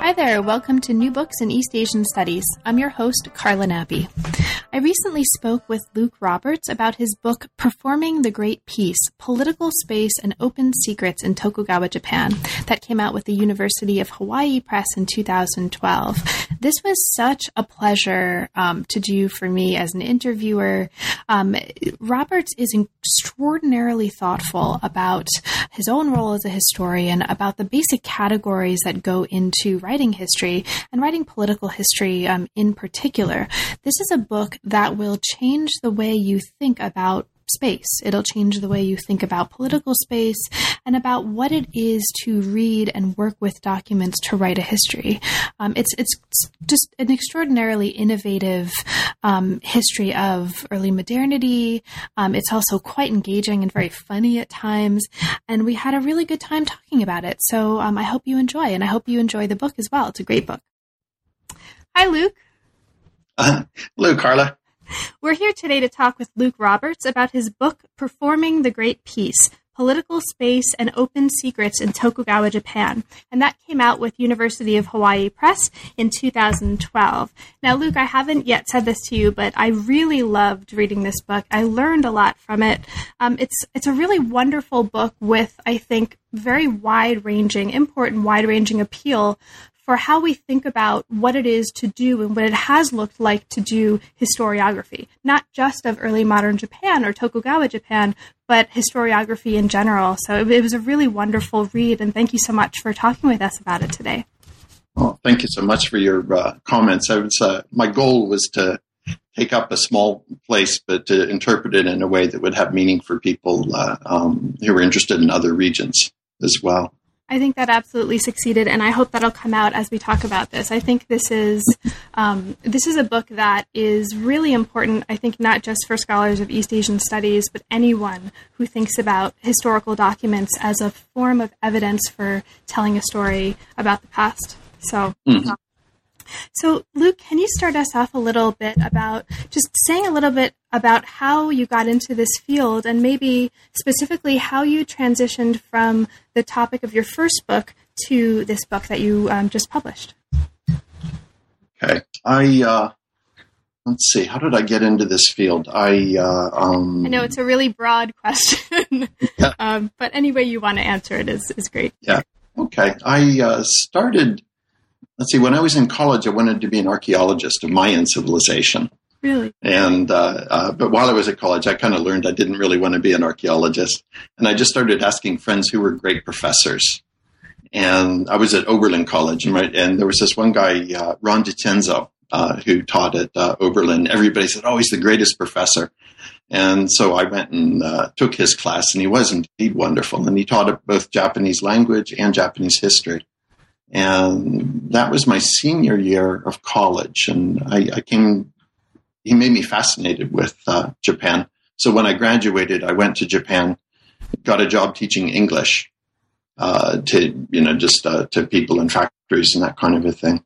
Hi there, welcome to New Books in East Asian Studies. I'm your host, Carla Nappi. I recently spoke with Luke Roberts about his book, Performing the Great Peace Political Space and Open Secrets in Tokugawa, Japan, that came out with the University of Hawaii Press in 2012. This was such a pleasure um, to do for me as an interviewer. Um, Roberts is extraordinarily thoughtful about his own role as a historian, about the basic categories that go into writing history and writing political history um, in particular. This is a book that will change the way you think about space. It'll change the way you think about political space and about what it is to read and work with documents to write a history. Um, it's it's just an extraordinarily innovative um, history of early modernity. Um, it's also quite engaging and very funny at times, and we had a really good time talking about it. So um, I hope you enjoy, and I hope you enjoy the book as well. It's a great book. Hi, Luke. Hello, Carla. We're here today to talk with Luke Roberts about his book, Performing the Great Peace Political Space and Open Secrets in Tokugawa, Japan. And that came out with University of Hawaii Press in 2012. Now, Luke, I haven't yet said this to you, but I really loved reading this book. I learned a lot from it. Um, it's, it's a really wonderful book with, I think, very wide ranging, important, wide ranging appeal for how we think about what it is to do and what it has looked like to do historiography, not just of early modern Japan or Tokugawa Japan, but historiography in general. So it, it was a really wonderful read, and thank you so much for talking with us about it today. Well, thank you so much for your uh, comments. I was, uh, my goal was to take up a small place, but to interpret it in a way that would have meaning for people uh, um, who are interested in other regions as well. I think that absolutely succeeded, and I hope that'll come out as we talk about this. I think this is um, this is a book that is really important. I think not just for scholars of East Asian studies, but anyone who thinks about historical documents as a form of evidence for telling a story about the past. So, mm-hmm. So, Luke, can you start us off a little bit about just saying a little bit about how you got into this field and maybe specifically how you transitioned from the topic of your first book to this book that you um, just published? Okay. I, uh, let's see, how did I get into this field? I, uh, um, I know it's a really broad question, yeah. um, but any way you want to answer it is, is great. Yeah. Okay. I uh, started let's see, when I was in college, I wanted to be an archaeologist of Mayan civilization. Really? And, uh, uh, but while I was at college, I kind of learned I didn't really want to be an archaeologist. And I just started asking friends who were great professors. And I was at Oberlin College, and, right, and there was this one guy, uh, Ron DiCenzo, uh, who taught at uh, Oberlin. Everybody said, oh, he's the greatest professor. And so I went and uh, took his class, and he was indeed wonderful. And he taught both Japanese language and Japanese history. And that was my senior year of college. And I, I came, he made me fascinated with uh, Japan. So when I graduated, I went to Japan, got a job teaching English uh, to, you know, just uh, to people in factories and that kind of a thing.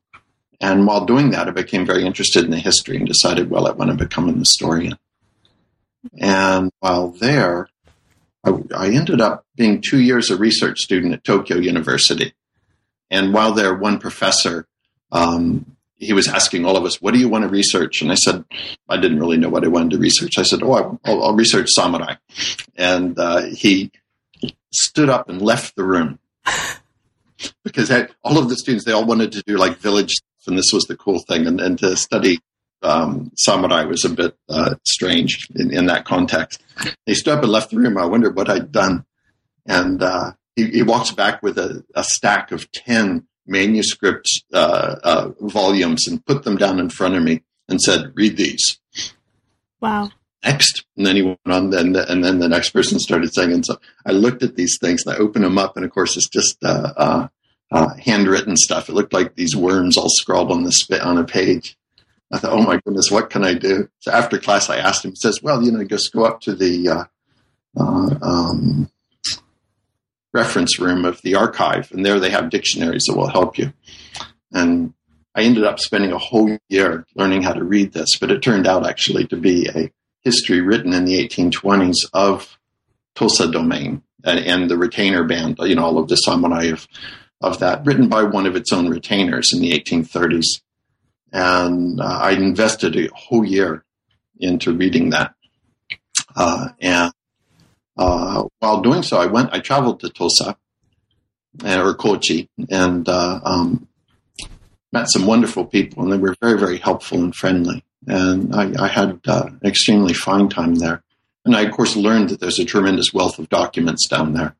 And while doing that, I became very interested in the history and decided, well, I want to become an historian. And while there, I, I ended up being two years a research student at Tokyo University. And while there, one professor, um, he was asking all of us, "What do you want to research?" And I said, "I didn't really know what I wanted to research." I said, "Oh, I'll, I'll research samurai," and uh, he stood up and left the room because all of the students they all wanted to do like village stuff, and this was the cool thing, and, and to study um, samurai was a bit uh, strange in, in, that context. He stood up and left the room. I wondered what I'd done, and uh, he, he walks back with a, a, stack of 10 manuscript uh, uh, volumes and put them down in front of me and said, read these. Wow. Next. And then he went on, then, and then the next person started saying, and so I looked at these things and I opened them up. And of course, it's just uh, uh uh, handwritten stuff. It looked like these worms all scrawled on the spit on a page. I thought, oh my goodness, what can I do? So after class, I asked him. He says, well, you know, just go up to the uh, uh, um, reference room of the archive, and there they have dictionaries that will help you. And I ended up spending a whole year learning how to read this, but it turned out actually to be a history written in the 1820s of Tosa domain and, and the retainer band, you know, all of the samurai of, of that, written by one of its own retainers in the 1830s. And uh, I invested a whole year into reading that. Uh, and uh, while doing so, I went, I traveled to Tosa uh, or Kochi and uh, um, met some wonderful people, and they were very, very helpful and friendly. And I, I had uh, an extremely fine time there. And I, of course, learned that there's a tremendous wealth of documents down there.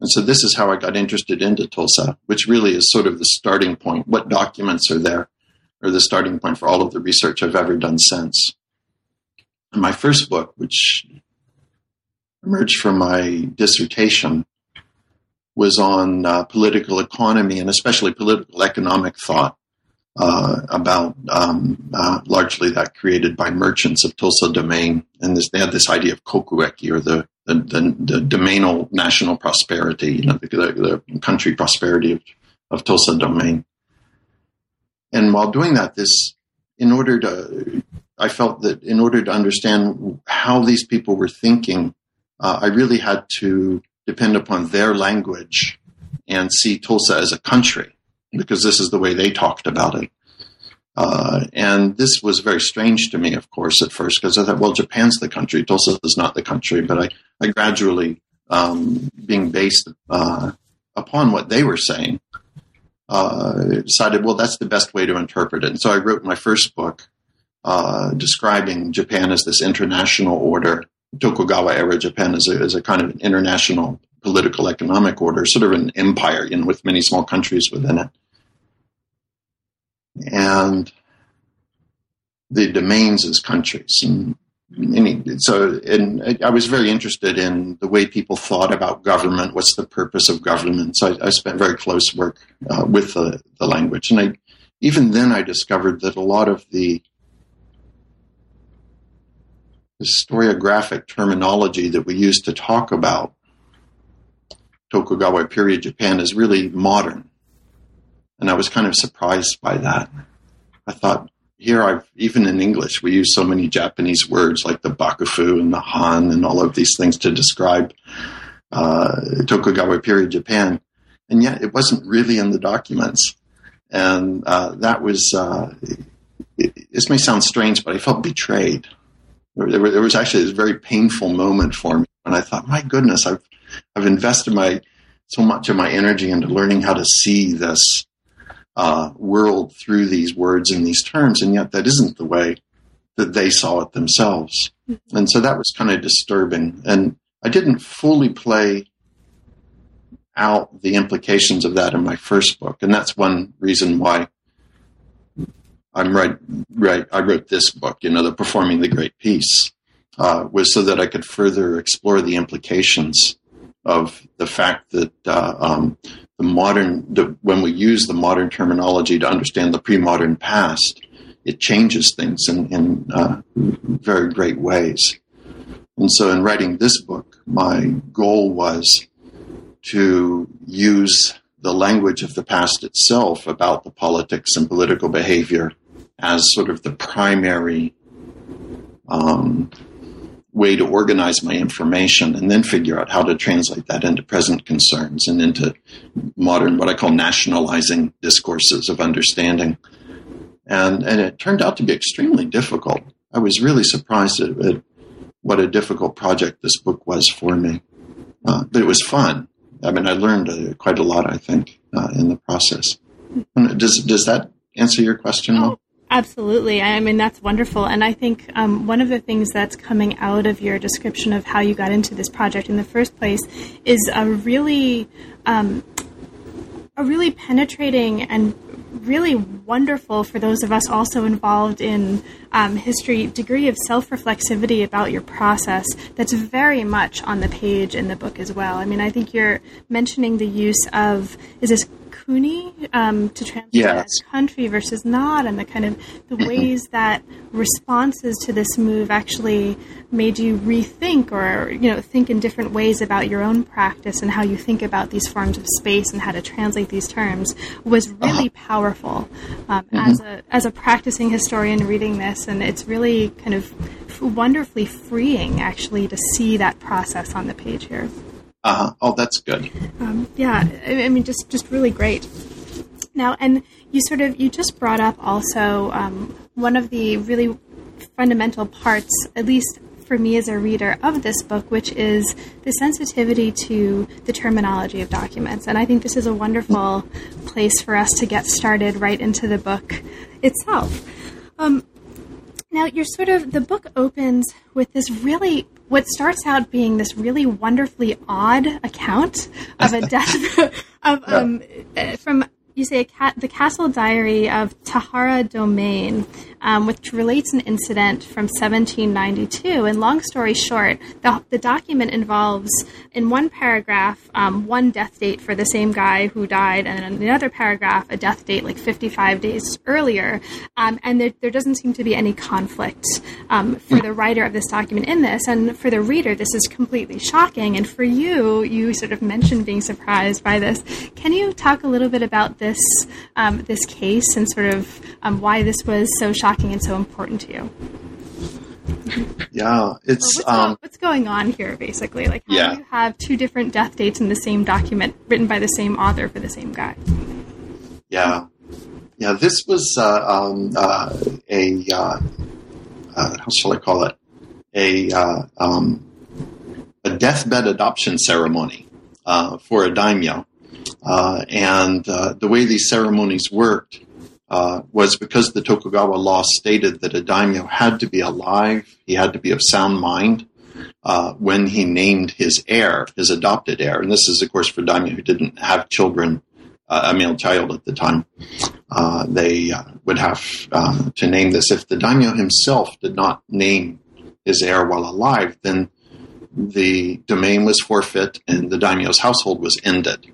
And so this is how I got interested into Tosa, which really is sort of the starting point. What documents are there are the starting point for all of the research I've ever done since. And my first book, which emerged from my dissertation, was on uh, political economy and especially political economic thought uh, about um, uh, largely that created by merchants of Tosa domain. And this, they had this idea of kokueki or the, the, the, the domainal national prosperity, you know, the, the, country prosperity of, of Tosa domain. And while doing that, this, in order to, I felt that in order to understand how these people were thinking, uh, I really had to depend upon their language and see Tosa as a country because this is the way they talked about it. Uh, and this was very strange to me, of course, at first, because I thought, well, Japan's the country, Tosa is not the country. But I, I gradually, um, being based uh, upon what they were saying, uh, decided, well, that's the best way to interpret it. And so I wrote my first book uh, describing Japan as this international order. Tokugawa era Japan is a, a kind of an international political economic order, sort of an empire, you know, with many small countries within it. And the domains as countries. And, and so, and I was very interested in the way people thought about government. What's the purpose of government? So I, I spent very close work uh, with the, the language, and I even then I discovered that a lot of the historiographic terminology that we use to talk about Tokugawa period Japan is really modern. And I was kind of surprised by that. I thought, here I've, even in English, we use so many Japanese words like the bakufu and the han and all of these things to describe uh, Tokugawa period Japan. And yet it wasn't really in the documents. And uh, that was, uh, it, this may sound strange, but I felt betrayed. There, there was actually this very painful moment for me. And I thought, my goodness, I've I've invested my so much of my energy into learning how to see this uh, world through these words and these terms, and yet that isn't the way that they saw it themselves. Mm-hmm. And so that was kind of disturbing. And I didn't fully play out the implications of that in my first book, and that's one reason why I'm right. Right, I wrote this book. You know, the performing the great peace, uh, was so that I could further explore the implications of the fact that uh, um, the modern, the, when we use the modern terminology to understand the pre-modern past, it changes things in, in uh, very great ways. And so, in writing this book, my goal was to use the language of the past itself about the politics and political behavior as sort of the primary um, way to organize my information and then figure out how to translate that into present concerns and into modern, what I call nationalizing discourses of understanding. And, and it turned out to be extremely difficult. I was really surprised at, at what a difficult project this book was for me. Uh, but it was fun. I mean, I learned uh, quite a lot, I think, uh, in the process. Does, does that answer your question? Oh, Absolutely. I mean, that's wonderful. And I think um, one of the things that's coming out of your description of how you got into this project in the first place is a really, um, a really penetrating and really wonderful for those of us also involved in um, history degree of self reflexivity about your process that's very much on the page in the book as well. I mean, I think you're mentioning the use of is this kuni um, to translate Yes. country versus not, and the kind of the ways that responses to this move actually made you rethink or you know think in different ways about your own practice and how you think about these forms of space and how to translate these terms was really powerful um, as a as a practicing historian reading this, and it's really kind of f- wonderfully freeing actually to see that process on the page here. Uh-huh. Oh, that's good. Um, yeah, I, mean, just just really great. Now, and you sort of you just brought up also um, one of the really fundamental parts, at least for me as a reader of this book, which is the sensitivity to the terminology of documents. And I think this is a wonderful place for us to get started right into the book itself. Um, now, you're sort of, the book opens with this really, what starts out being this really wonderfully odd account of a death, of, um, uh, from, you say, a cat, the castle diary of Tahara Domain, um, which relates an incident from 1792. And long story short, the, the document involves, in one paragraph, um, one death date for the same guy who died, and in another paragraph, a death date like 55 days earlier. Um, and there, there doesn't seem to be any conflict um, for the writer of this document in this. And for the reader, this is completely shocking. And for you, you sort of mentioned being surprised by this. Can you talk a little bit about this um, this case and sort of um, why this was so shocking and so important to you? Yeah, it's What's, go- um, what's going on here, basically? Like, how Yeah. do you have two different death dates in the same document written by the same author for the same guy? yeah, yeah. This was uh, um, uh, a uh, uh, how shall I call it? A uh, um, a deathbed adoption ceremony uh, for a daimyo, and uh, the way these ceremonies worked uh, was because the Tokugawa law stated that a daimyo had to be alive, he had to be of sound mind. Uh, when he named his heir, his adopted heir, and this is, of course, for daimyo who didn't have children, uh, a male child at the time, uh, they uh, would have uh, to name this. If the daimyo himself did not name his heir while alive, then the domain was forfeit and the daimyo's household was ended.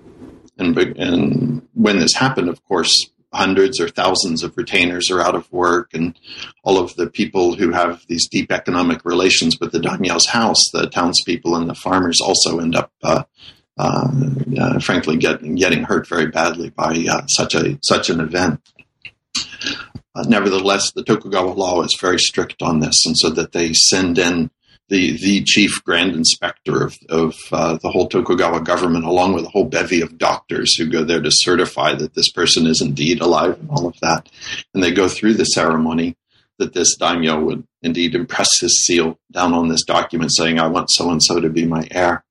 And, and when this happened, of course, hundreds or thousands of retainers are out of work, and all of the people who have these deep economic relations with the daimyo's house, the townspeople and the farmers, also end up, uh, uh, uh, frankly, getting getting hurt very badly by uh, such a such an event. Uh, nevertheless, the Tokugawa law is very strict on this, and so that they send in the the chief grand inspector of, of uh, the whole Tokugawa government, along with a whole bevy of doctors who go there to certify that this person is indeed alive and all of that. And they go through the ceremony that this daimyo would indeed impress his seal down on this document, saying, "I want so and so to be my heir."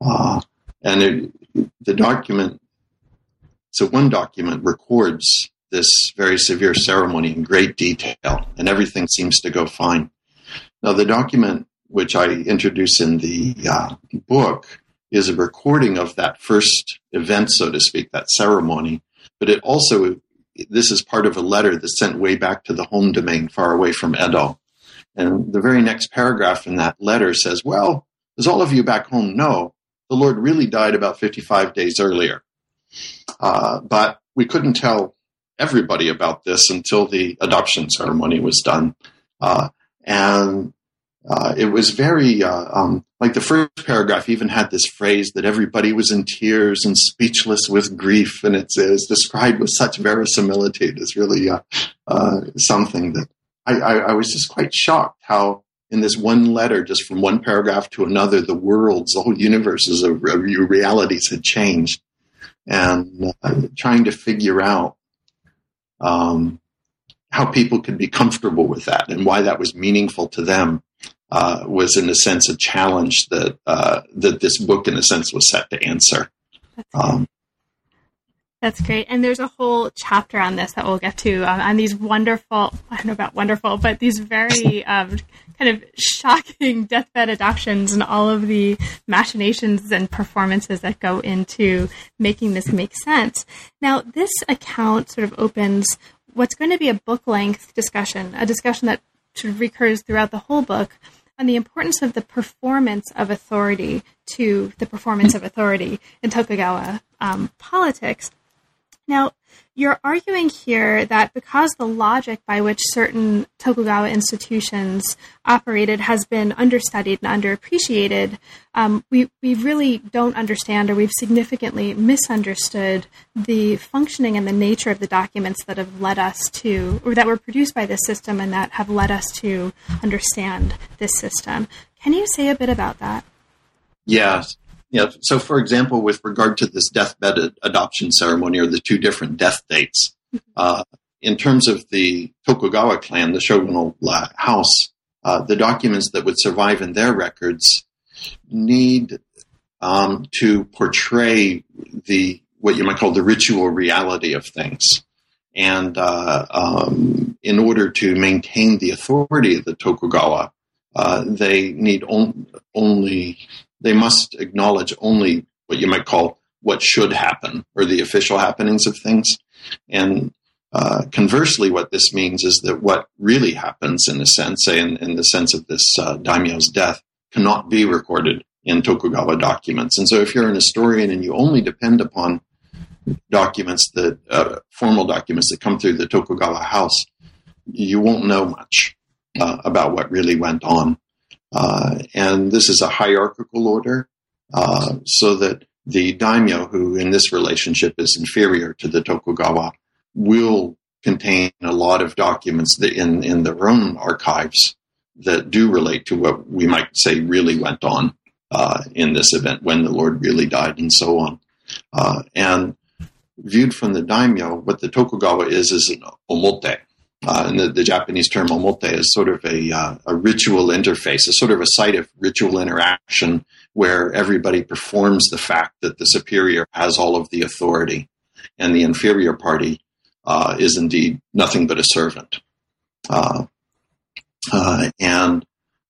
Uh, and it, the document, so one document records this very severe ceremony in great detail, and everything seems to go fine. Now, the document which I introduce in the uh, book is a recording of that first event, so to speak, that ceremony. But it also, this is part of a letter that's sent way back to the home domain far away from Edo. And the very next paragraph in that letter says, Well, as all of you back home know, the Lord really died about 55 days earlier. Uh, but we couldn't tell everybody about this until the adoption ceremony was done. Uh, and uh, it was very uh, um, like the first paragraph even had this phrase that everybody was in tears and speechless with grief, and it's, it was described with such verisimilitude. It's really uh, uh, something that I, I, I was just quite shocked how in this one letter, just from one paragraph to another, the worlds, the whole universes of, of realities had changed, and uh, trying to figure out um, how people could be comfortable with that and why that was meaningful to them uh, was, in a sense, a challenge that uh, that this book, in a sense, was set to answer. Um, That's great. And there's a whole chapter on this that we'll get to um, on these wonderful, I don't know about wonderful, but these very um, kind of shocking deathbed adoptions and all of the machinations and performances that go into making this make sense. Now, this account sort of opens what's going to be a book length discussion, a discussion that sort of recurs throughout the whole book on the importance of the performance of authority to the performance of authority in Tokugawa um, politics. Now, you're arguing here that because the logic by which certain Tokugawa institutions operated has been understudied and underappreciated, um, we, we really don't understand or we've significantly misunderstood the functioning and the nature of the documents that have led us to, or that were produced by this system and that have led us to understand this system. Can you say a bit about that? Yes. Yeah. So, for example, with regard to this deathbed adoption ceremony or the two different death dates, mm-hmm. uh, in terms of the Tokugawa clan, the shogunal house, uh, the documents that would survive in their records need um, to portray the what you might call the ritual reality of things. And uh, um, in order to maintain the authority of the Tokugawa, uh, they need on, only they must acknowledge only what you might call what should happen or the official happenings of things. And uh, conversely, what this means is that what really happens, in a sense, say in, in the sense of this uh, daimyo's death, cannot be recorded in Tokugawa documents. And so, if you're an historian and you only depend upon documents that uh, formal documents that come through the Tokugawa house, you won't know much uh, about what really went on. Uh, and this is a hierarchical order, uh, so that the daimyo, who in this relationship is inferior to the Tokugawa, will contain a lot of documents in, in their own archives that do relate to what we might say really went on uh, in this event when the Lord really died and so on. Uh, and viewed from the daimyo, what the Tokugawa is is an omote, uh, and the, the, Japanese term omote is sort of a, uh, a ritual interface, a sort of a site of ritual interaction where everybody performs the fact that the superior has all of the authority and the inferior party uh, is indeed nothing but a servant. Uh, uh, and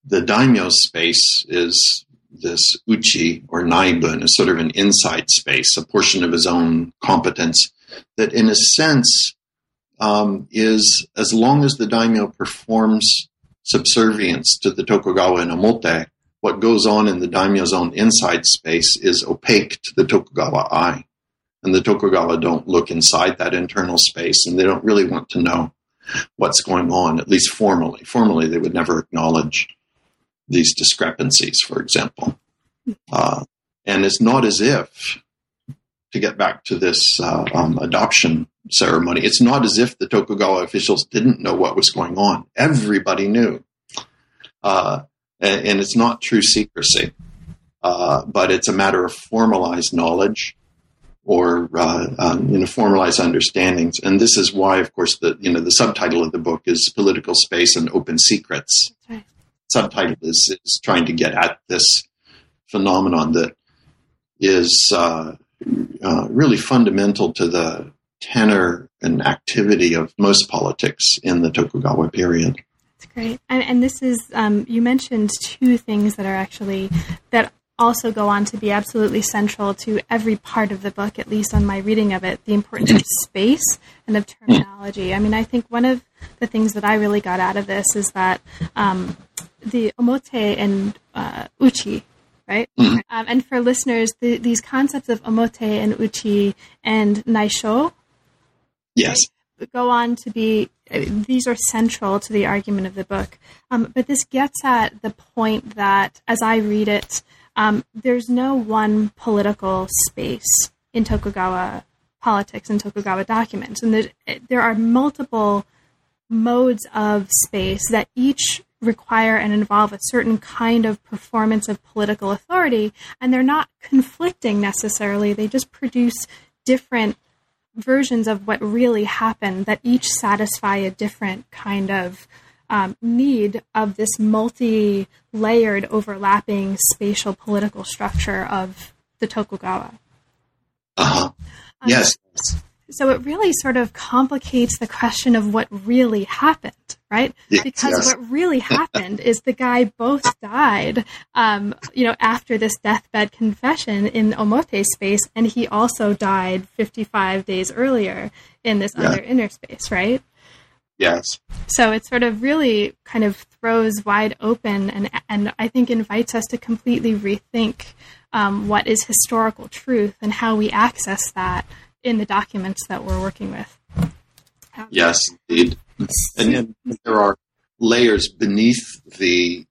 the daimyo space is this uchi or naibun, is sort of an inside space, a portion of his own competence that, in a sense, um, is as long as the daimyo performs subservience to the Tokugawa and Omote, what goes on in the daimyo's own inside space is opaque to the Tokugawa eye. And the Tokugawa don't look inside that internal space and they don't really want to know what's going on, at least formally. Formally, they would never acknowledge these discrepancies, for example. Uh, and it's not as if, to get back to this uh, um, adoption ceremony. It's not as if the Tokugawa officials didn't know what was going on. Everybody knew. Uh, and, and, it's not true secrecy, uh, but it's a matter of formalized knowledge or uh, um, you know formalized understandings. And this is why, of course, the you know the subtitle of the book is "Political Space and Open Secrets." Right. Subtitle is is trying to get at this phenomenon that is uh, uh, really fundamental to the tenor and activity of most politics in the Tokugawa period. That's great. And, and this is, um, you mentioned two things that are actually, that also go on to be absolutely central to every part of the book, at least on my reading of it, the importance of space and of terminology. I mean, I think one of the things that I really got out of this is that um, the omote and uh, uchi, right? Mm-hmm. Um, and for listeners, the, these concepts of omote and uchi and naisho Yes. Go on to be, these are central to the argument of the book. Um, but this gets at the point that, as I read it, um, there's no one political space in Tokugawa politics and Tokugawa documents. And there, there are multiple modes of space that each require and involve a certain kind of performance of political authority, and they're not conflicting necessarily. They just produce different versions of what really happened that each satisfy a different kind of um, need of this multi layered, overlapping spatial political structure of the Tokugawa. Uh-huh. Um, yes. So it really sort of complicates the question of what really happened, right? Yes, because yes. what really happened is the guy both died, um, you know, after this deathbed confession in Omote space, and he also died 55 days earlier in this yeah. other inner space, right? Yes. So it sort of really kind of throws wide open, and and I think invites us to completely rethink um, what is historical truth and how we access that in the documents that we're working with. Yes, indeed. And then there are layers beneath the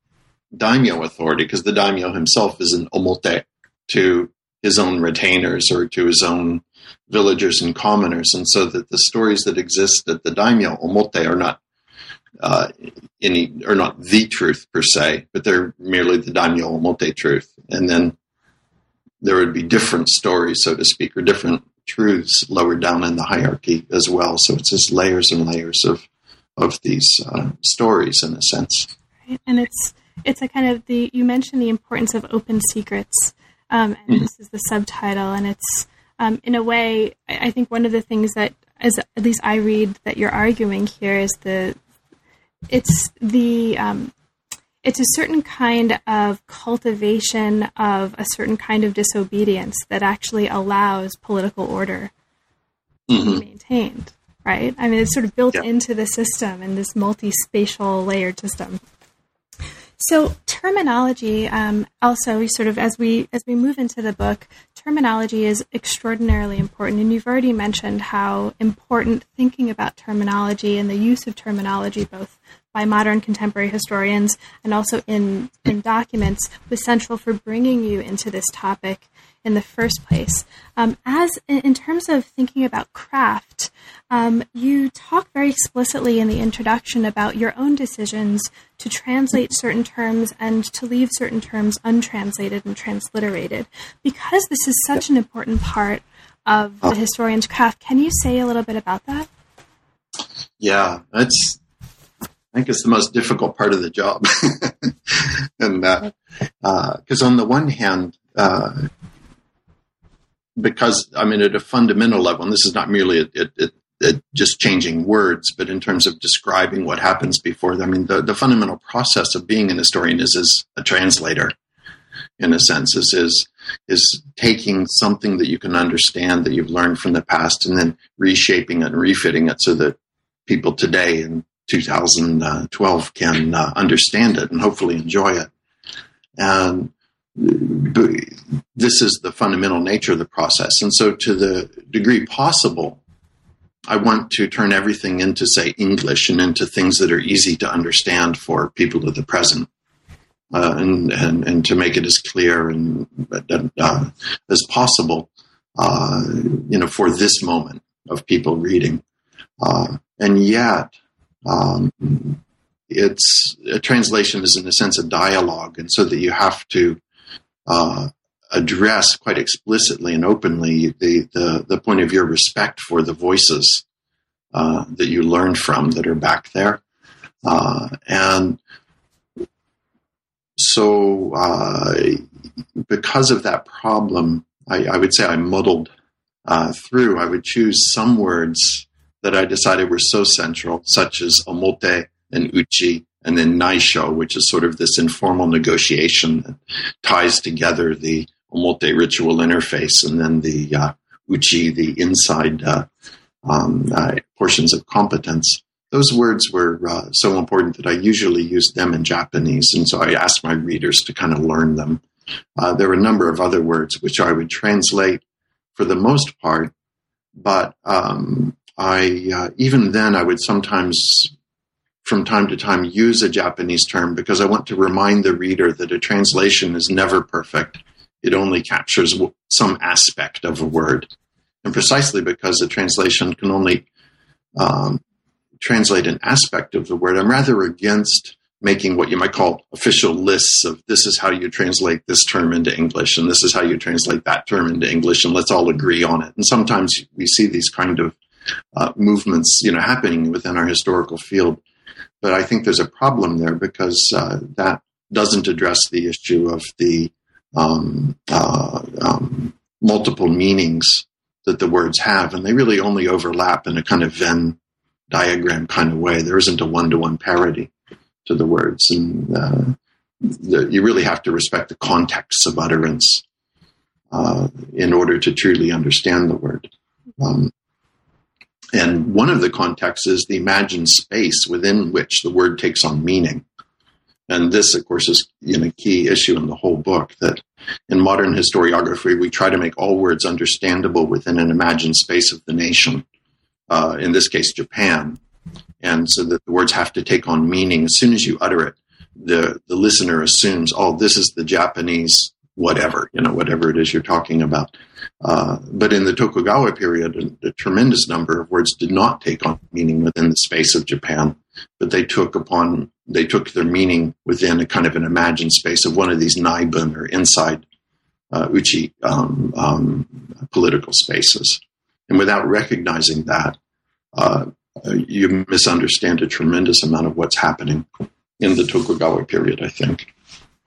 daimyo authority because the daimyo himself is an omote to his own retainers or to his own villagers and commoners. And so that the stories that exist at the daimyo omote are not uh, any or not the truth per se, but they're merely the daimyo omote truth. And then there would be different stories, so to speak, or different truths lower down in the hierarchy as well. So it's just layers and layers of of these uh, stories in a sense. Right. And it's it's a kind of the you mentioned the importance of open secrets, um, and mm-hmm. this is the subtitle, and it's um, in a way I think one of the things that as at least I read that you're arguing here is the it's the um, it's a certain kind of cultivation of a certain kind of disobedience that actually allows political order mm-hmm. to be maintained right i mean it's sort of built yeah. into the system in this multi-spatial layered system so terminology um, also sort of as we as we move into the book terminology is extraordinarily important and you've already mentioned how important thinking about terminology and the use of terminology both by modern contemporary historians and also in, in documents was central for bringing you into this topic in the first place. Um, as in terms of thinking about craft, um, you talk very explicitly in the introduction about your own decisions to translate certain terms and to leave certain terms untranslated and transliterated. Because this is such an important part of the historian's craft, can you say a little bit about that? Yeah, that's I think it's the most difficult part of the job. and because uh, uh, on the one hand, uh, because I mean, at a fundamental level, and this is not merely a, a, a, just changing words, but in terms of describing what happens before. I mean, the, the fundamental process of being an historian is as a translator, in a sense, is, is is taking something that you can understand that you've learned from the past and then reshaping it and refitting it so that people today and 2012 can uh, understand it and hopefully enjoy it. And this is the fundamental nature of the process. And so, to the degree possible, I want to turn everything into, say, English and into things that are easy to understand for people of the present. Uh, and, and, and to make it as clear and uh, as possible, uh, you know, for this moment of people reading. Uh, and yet, um, it's a translation is in a sense a dialogue, and so that you have to uh, address quite explicitly and openly the, the, the point of your respect for the voices uh, that you learned from that are back there, uh, and so uh, because of that problem, I, I would say I muddled uh, through. I would choose some words that I decided were so central, such as omote and uchi, and then naisho, which is sort of this informal negotiation that ties together the omote ritual interface and then the uh, uchi, the inside uh, um, uh, portions of competence. Those words were uh, so important that I usually used them in Japanese, and so I asked my readers to kind of learn them. Uh, there were a number of other words which I would translate for the most part, but um, I uh, even then I would sometimes from time to time use a Japanese term because I want to remind the reader that a translation is never perfect. It only captures some aspect of a word. And precisely because a translation can only um, translate an aspect of the word, I'm rather against making what you might call official lists of this is how you translate this term into English and this is how you translate that term into English and let's all agree on it. And sometimes we see these kind of uh, movements, you know, happening within our historical field. But I think there's a problem there because uh, that doesn't address the issue of the um, uh, um, multiple meanings that the words have, and they really only overlap in a kind of Venn diagram kind of way. There isn't a one-to-one parity to the words, and uh, the, you really have to respect the context of utterance uh, in order to truly understand the word. Um, and one of the contexts is the imagined space within which the word takes on meaning. And this, of course, is you know, a key issue in the whole book that in modern historiography, we try to make all words understandable within an imagined space of the nation, uh, in this case, Japan. And so that the words have to take on meaning as soon as you utter it. The, the listener assumes, oh, this is the Japanese whatever, you know, whatever it is you're talking about. Uh, but in the Tokugawa period, a, a, tremendous number of words did not take on meaning within the space of Japan, but they took upon they took their meaning within a kind of an imagined space of one of these naibun or inside uh, uchi um, um, political spaces. And without recognizing that, uh, you misunderstand a tremendous amount of what's happening in the Tokugawa period, I think.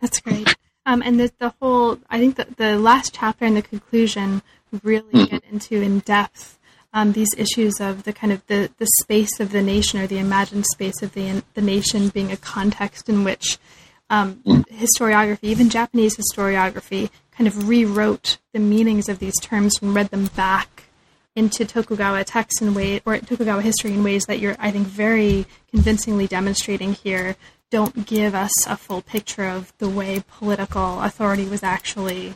That's great. Um, and the, the whole, I think that the last chapter and the conclusion really mm-hmm. get into in depth um, these issues of the kind of the, the space of the nation or the imagined space of the, the nation being a context in which um, mm. historiography, even Japanese historiography, kind of rewrote the meanings of these terms and read them back into Tokugawa text in ways, or Tokugawa history in ways that you're, I think, very convincingly demonstrating here don't give us a full picture of the way political authority was actually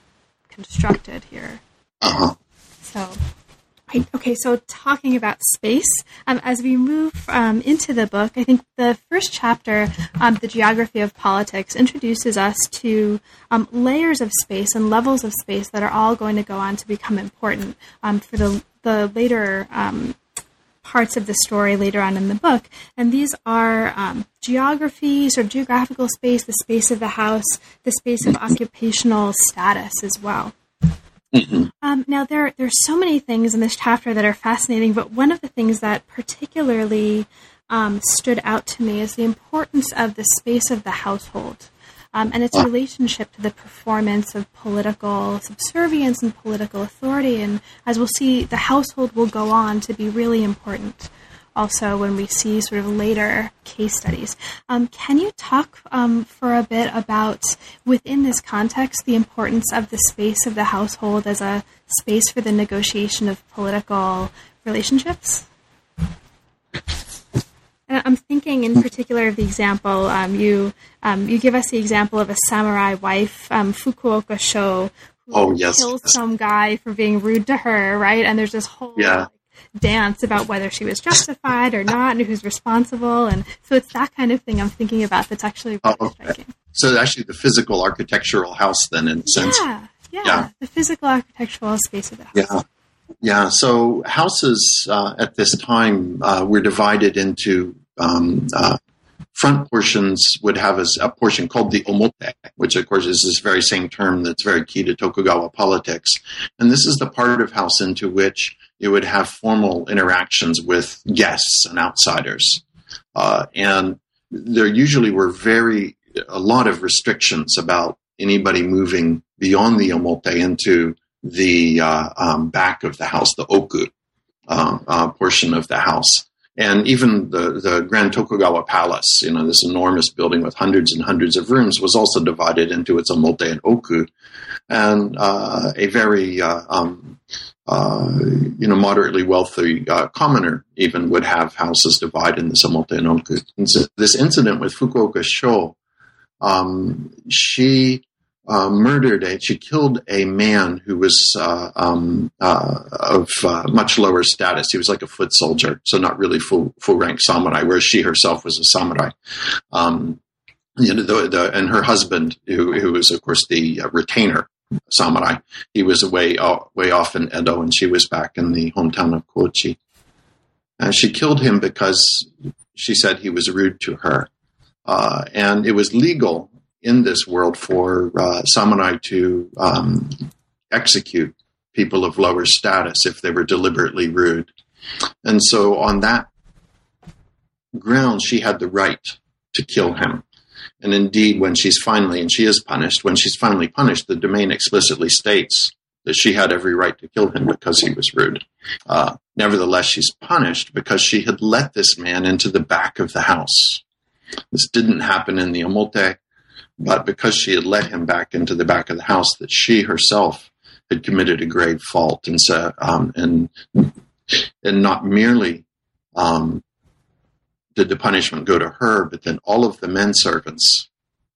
constructed here. Uh-huh. So, okay, so talking about space, um, as we move um, into the book, I think the first chapter, um, The Geography of Politics, introduces us to um, layers of space and levels of space that are all going to go on to become important um, for the, the later um, parts of the story later on in the book. And these are um, geography, sort of geographical space, the space of the house, the space of occupational status as well. Mm-hmm. Um, now, there, there are so many things in this chapter that are fascinating, but one of the things that particularly um, stood out to me is the importance of the space of the household um, and its relationship to the performance of political subservience and political authority. And as we'll see, the household will go on to be really important also when we see sort of later case studies. Um, can you talk um, for a bit about, within this context, the importance of the space of the household as a space for the negotiation of political relationships? I'm thinking in particular of the example um, you um, you give us the example of a samurai wife, um, Fukuoka Sho, who oh, yes. kills some guy for being rude to her, right? And there's this whole yeah. like, dance about whether she was justified or not, and who's responsible, and so it's that kind of thing I'm thinking about. That's actually really oh, okay. striking. So actually, the physical architectural house, then, in a sense. Yeah, yeah, yeah. the physical architectural space of the house. Yeah. Yeah, so houses uh, at this time uh, were divided into um, uh, front portions would have a, a, portion called the omote, which of course is this very same term that's very key to Tokugawa politics. And this is the part of house into which it would have formal interactions with guests and outsiders. Uh, and there usually were very, a lot of restrictions about anybody moving beyond the omote into the uh, um, back of the house, the oku uh, uh portion of the house and even the, the Grand Tokugawa Palace, you know, this enormous building with hundreds and hundreds of rooms, was also divided into its omote and oku, and uh, a very uh, um, uh, you know moderately wealthy commoner even would have houses divided in this omote and oku. And so this incident with Fukuoka Sho, um, she uh, murdered and she killed a man who was uh, um, uh, of uh, much lower status. He was like a foot soldier, so not really full full rank samurai, whereas she herself was a samurai. Um, you know, the, the, and her husband, who, who was of course the uh, retainer samurai, he was away uh, way off in Edo, and she was back in the hometown of Kochi. And she killed him because she said he was rude to her. and it was legal in this world for uh, samurai to um, execute people of lower status if they were deliberately rude. And so, on that ground, she had the right to kill him. And indeed, when she's finally, and she is punished, when she's finally punished, the domain explicitly states that she had every right to kill him because he was rude. Uh, nevertheless, she's punished because she had let this man into the back of the house. This didn't happen in the Omote but because she had let him back into the back of the house, that she herself had committed a grave fault, and so um, and and not merely um, did the punishment go to her, but then all of the men servants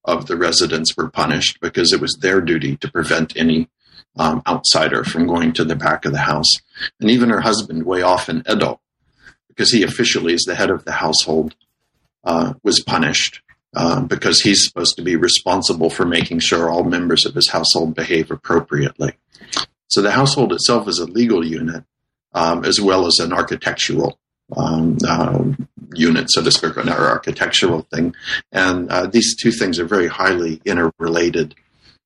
of the residents were punished because it was their duty to prevent any um, outsider from going to the back of the house. And even her husband, way off in Edo, because he officially is the head of the household, uh, was punished uh, because he's supposed to be responsible for making sure all members of his household behave appropriately. So the household itself is a legal unit um, as well as an architectural um, uh, unit, so to speak, or architectural thing. And uh, these two things are very highly interrelated.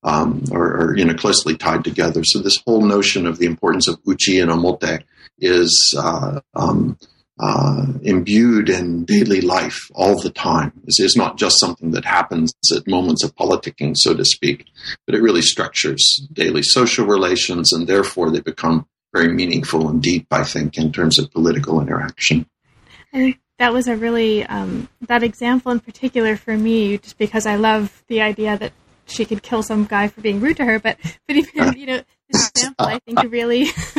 Um, or, or, you know closely tied together. So this whole notion of the importance of uchi and omote is uh, um, uh, imbued in daily life all the time. This is not just something that happens at moments of politicking, so to speak, but it really structures daily social relations, and therefore they become very meaningful and deep, I think, in terms of political interaction. I think that was a really, um, that example in particular for me, just because I love the idea that she could kill some guy for being rude to her, but, but even, you know, this example, I think, really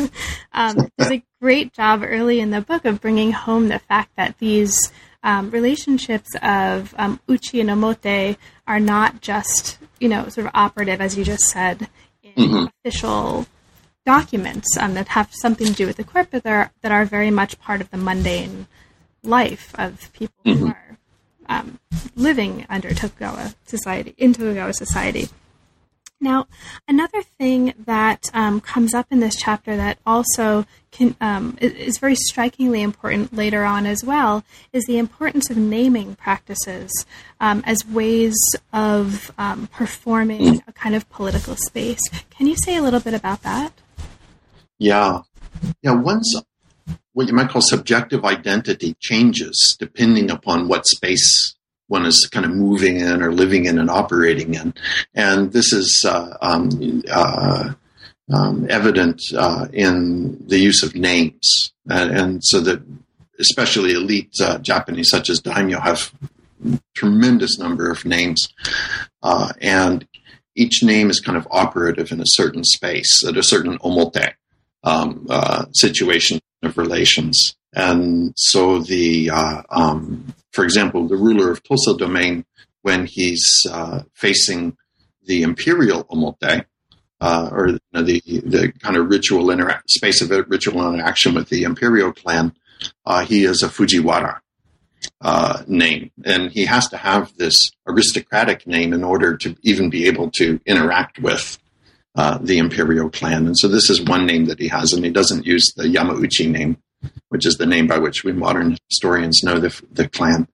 um, does a great job early in the book of bringing home the fact that these um, relationships of um, uchi and omote are not just, you know, sort of operative, as you just said, in mm-hmm. official documents um, that have something to do with the court, but that are, that are very much part of the mundane life of people mm-hmm. who are um, living under Tokugawa society, in Tokugawa society. Now, another thing that um, comes up in this chapter that also can, um, is very strikingly important later on as well is the importance of naming practices um, as ways of um, performing a kind of political space. Can you say a little bit about that? Yeah. Yeah, one's what you might call subjective identity changes depending upon what space one is kind of moving in or living in and operating in. And this is uh, um, uh, um, evident uh, in the use of names. And, so that especially elite uh, Japanese, such as daimyo, have tremendous number of names. Uh, and each name is kind of operative in a certain space, at a certain omote um, uh, situation of relations. And so the, um, for example, the ruler of Tosa domain, when he's uh, facing the imperial omote, uh, or you know, the the kind of ritual intera- space of ritual interaction with the imperial clan, uh, he is a Fujiwara uh, name, and he has to have this aristocratic name in order to even be able to interact with uh, the imperial clan. And so this is one name that he has, and he doesn't use the Yamauchi name which is the name by which we modern historians know the, the clan.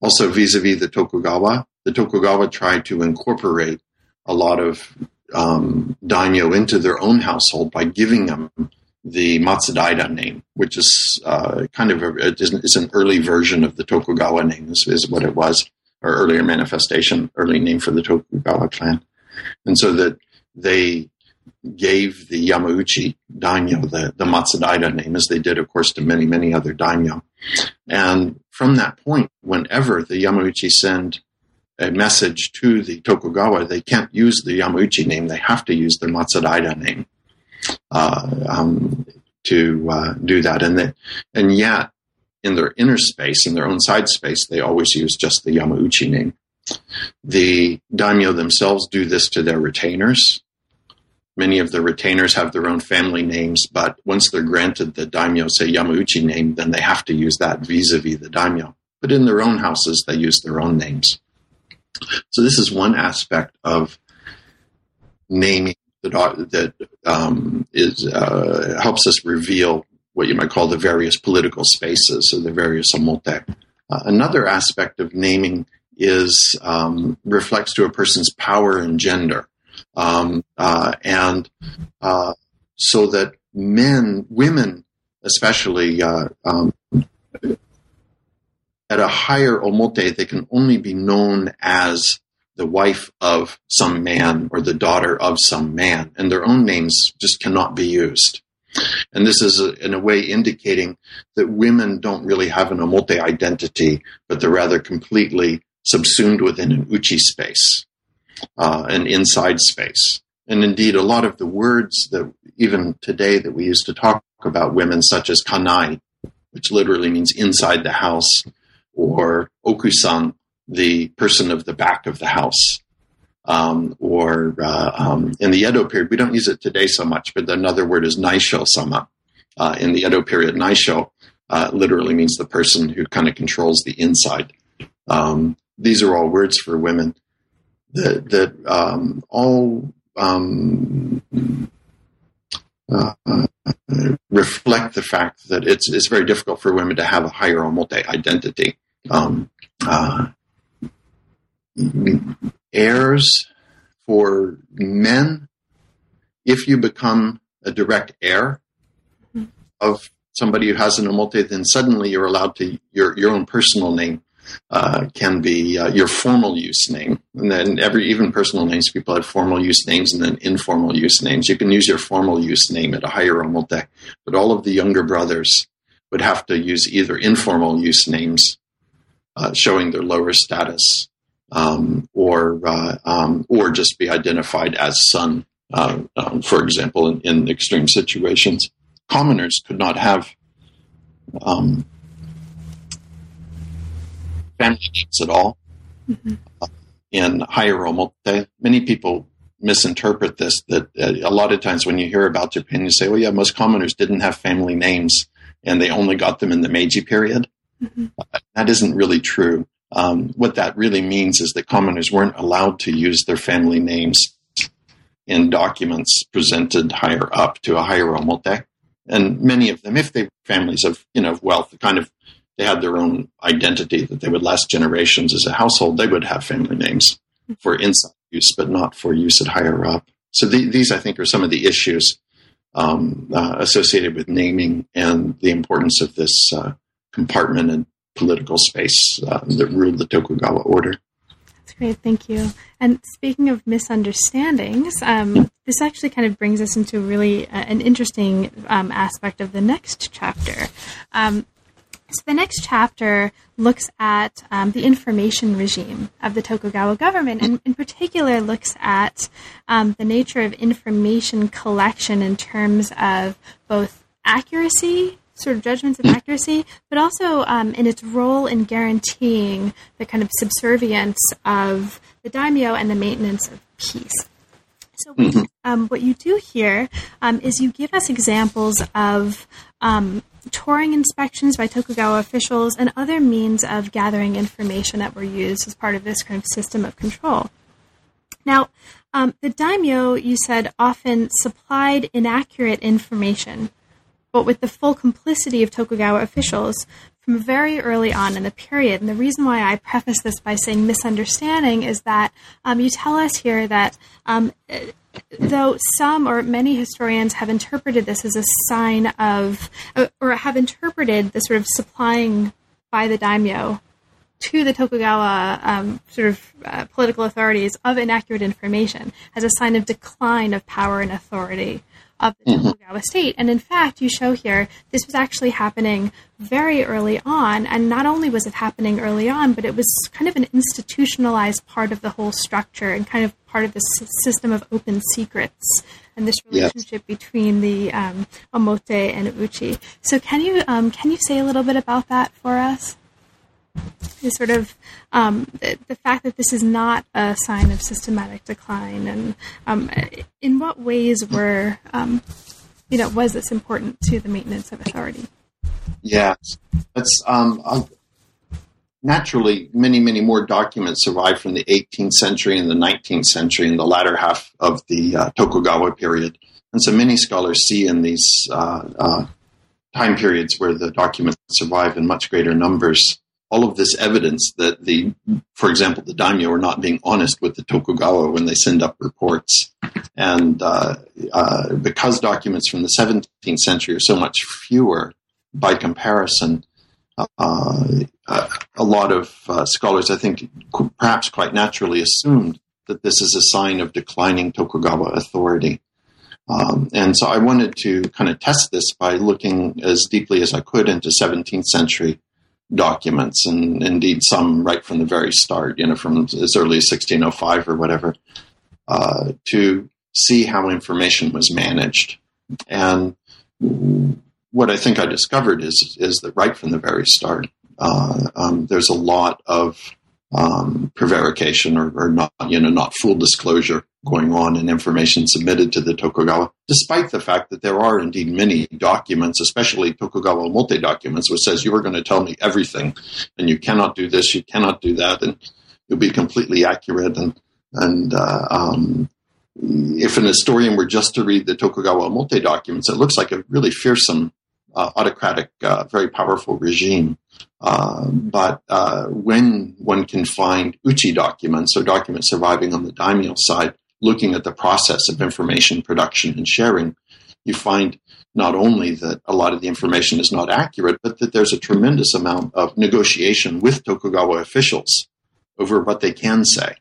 Also, vis-a-vis the Tokugawa, the Tokugawa tried to incorporate a lot of um, daimyo into their own household by giving them the Matsudaira name, which is uh, kind of a, is an early version of the Tokugawa name, is, is what it was, or earlier manifestation, early name for the Tokugawa clan. And so that they gave the Yamauchi daimyo the, the Matsudaira name, as they did, of course, to many, many other daimyo. And from that point, whenever the Yamauchi send a message to the Tokugawa, they can't use the Yamauchi name, they have to use the Matsudaira name uh, um, to uh, do that. And, they, and yet, in their inner space, in their own side space, they always use just the Yamauchi name. The daimyo themselves do this to their retainers Many of the retainers have their own family names, but once they're granted the daimyo, say Yamauchi name, then they have to use that vis-a-vis the daimyo. But in their own houses, they use their own names. So this is one aspect of naming that, that um, is, uh, helps us reveal what you might call the various political spaces or the various omote. Uh, another aspect of naming is um, reflects to a person's power and gender um, uh, and uh, so that men, women, especially uh, um, at a higher omote, they can only be known as the wife of some man or the daughter of some man, and their own names just cannot be used. And this is, a, in a way, indicating that women don't really have an omote identity, but they're rather completely subsumed within an uchi space uh, an inside space. And indeed, a lot of the words that even today that we use to talk about women, such as kanai, which literally means inside the house, or okusan, the person of the back of the house. Um, or uh, um, in the Edo period, we don't use it today so much, but another word is naisho sama. Uh, in the Edo period, naisho uh, literally means the person who kind of controls the inside. Um, these are all words for women that that um, all um, uh, reflect the fact that it's it's very difficult for women to have a higher omote identity. Um, uh, heirs for men, if you become a direct heir of somebody who has an omote, then suddenly you're allowed to your your own personal name uh, can be uh, your formal use name, and then every even personal names people have formal use names and then informal use names. You can use your formal use name at a higher omote, but all of the younger brothers would have to use either informal use names, uh, showing their lower status, um, or uh, um, or just be identified as son. Uh, um, for example, in, in, extreme situations, commoners could not have um, names at all. Mm-hmm. Uh, in higher omote, many people misinterpret this. That uh, a lot of times when you hear about Japan, you say, "Well, yeah, most commoners didn't have family names, and they only got them in the Meiji period." Mm-hmm. Uh, that isn't really true. Um, what that really means is that commoners weren't allowed to use their family names in documents presented higher up to a higher omote. And many of them, if they were families of you know wealth, the kind of they had their own identity that they would last generations as a household, they would have family names for inside use, but not for use at higher up. So the, these, I think, are some of the issues um, uh, associated with naming and the importance of this uh, compartment and political space uh, that ruled the Tokugawa order. That's great, thank you. And speaking of misunderstandings, um, this actually kind of brings us into really uh, an interesting um, aspect of the next chapter. Um, so the next chapter looks at um, the information regime of the Tokugawa government, and in particular looks at um, the nature of information collection in terms of both accuracy, sort of judgments of accuracy, but also um, in its role in guaranteeing the kind of subservience of the daimyo and the maintenance of peace. So, mm-hmm. um, what you do here um, is you give us examples of um, touring inspections by Tokugawa officials and other means of gathering information that were used as part of this kind of system of control. Now, um, the daimyo, you said, often supplied inaccurate information, but with the full complicity of Tokugawa officials from very early on in the period. And the reason why I preface this by saying misunderstanding is that um, you tell us here that um, though some or many historians have interpreted this as a sign of, or have interpreted the sort of supplying by the daimyo to the Tokugawa um, sort of uh, political authorities of inaccurate information as a sign of decline of power and authority of the mm-hmm. Tokugawa state. And in fact, you show here this was actually happening very early on. And not only was it happening early on, but it was kind of an institutionalized part of the whole structure and kind of part of this system of open secrets and this relationship yes. between the um, omote and uchi. So can you um, can you say a little bit about that for us? The sort of um, the, the, fact that this is not a sign of systematic decline, and um, in what ways were um, you know was this important to the maintenance of authority? Yes, that's um, naturally, many, many more documents survive from the 18th century and the 19th century in the latter half of the uh, Tokugawa period. And so many scholars see in these uh, uh, time periods where the documents survive in much greater numbers all of this evidence that the, for example, the daimyo are not being honest with the Tokugawa when they send up reports. And uh, uh, because documents from the 17th century are so much fewer by comparison, uh, a lot of uh, scholars, I think, perhaps quite naturally assumed that this is a sign of declining Tokugawa authority. Um, and so I wanted to kind of test this by looking as deeply as I could into 17th century documents, and indeed some right from the very start, you know, from as early as 1605 or whatever, uh, to see how information was managed. And what I think I discovered is is that right from the very start, uh, um, there's a lot of um, prevarication or, or, not, you know, not full disclosure going on and information submitted to the Tokugawa, despite the fact that there are indeed many documents, especially Tokugawa Omote documents, which says you are going to tell me everything and you cannot do this, you cannot do that, and you'll be completely accurate. And, and uh, um, if an historian were just to read the Tokugawa Omote documents, it looks like a really fearsome, uh, autocratic, uh, very powerful regime. Uh, but uh, when one can find uchi documents, or documents surviving on the daimyo side, looking at the process of information production and sharing, you find not only that a lot of the information is not accurate, but that there's a tremendous amount of negotiation with Tokugawa officials over what they can say,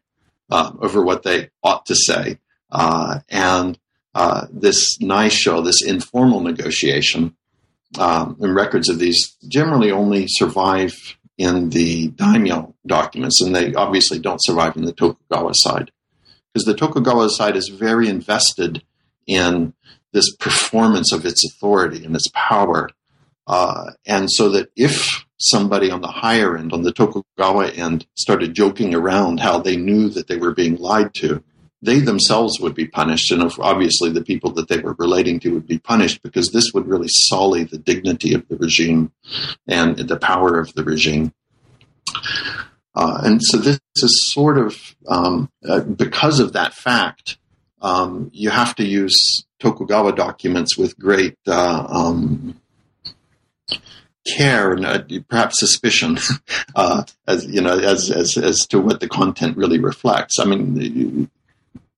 uh, over what they ought to say. Uh, and uh, this naisho, this informal negotiation, um, and records of these generally only survive in the daimyo documents, and they obviously don't survive in the Tokugawa side because the Tokugawa side is very invested in this performance of its authority and its power. Uh, and so that if somebody on the higher end, on the Tokugawa end, started joking around how they knew that they were being lied to, they themselves would be punished. And obviously, the people that they were relating to would be punished because this would really sully the dignity of the regime and the power of the regime. Uh, and so this is sort of um, uh, because of that fact, um, you have to use Tokugawa documents with great uh, um, care and uh, perhaps suspicion, uh, as you know, as, as as to what the content really reflects. I mean.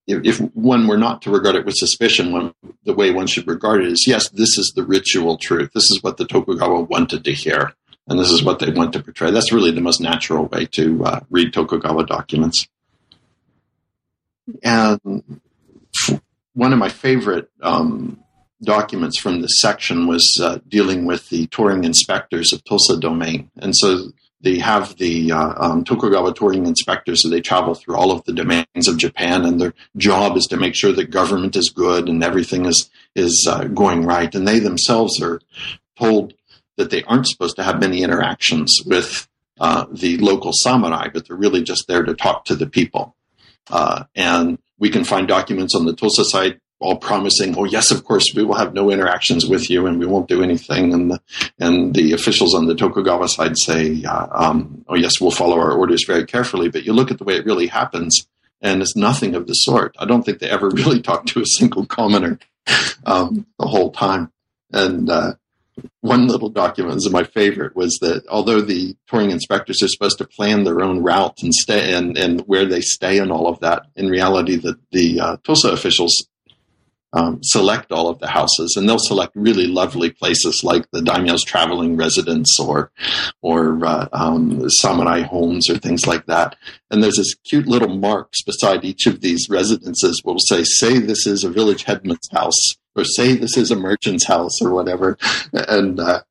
If one were not to regard it with suspicion, one, the way one should regard it is yes, this is the ritual truth. This is what the Tokugawa wanted to hear and this is what they want to portray. That's really the most natural way to uh, read Tokugawa documents. And one of my favorite um, documents from this section was uh, dealing with the touring inspectors of Tosa domain. And so they have the uh, um, Tokugawa touring inspectors, so they travel through all of the domains of Japan, and their job is to make sure that government is good and everything is is uh, going right. And they themselves are told that they aren't supposed to have many interactions with uh, the local samurai, but they're really just there to talk to the people. Uh, and we can find documents on the Tosa side all promising, oh yes, of course, we will have no interactions with you and we won't do anything. And the, and the officials on the Tokugawa side say, uh, um, oh yes, we'll follow our orders very carefully. But you look at the way it really happens, and it's nothing of the sort. I don't think they ever really talked to a single commoner um, the whole time. And uh, one little document is my favorite was that although the touring inspectors are supposed to plan their own route and stay and, and where they stay and all of that, in reality, the, the uh, Tosa officials um, select all of the houses, and they'll select really lovely places like the daimyo's traveling residence or or uh, um, samurai homes or things like that. And there's this cute little marks beside each of these residences will say, "Say this is a village headman's house." Or say this is a merchant's house or whatever, and uh,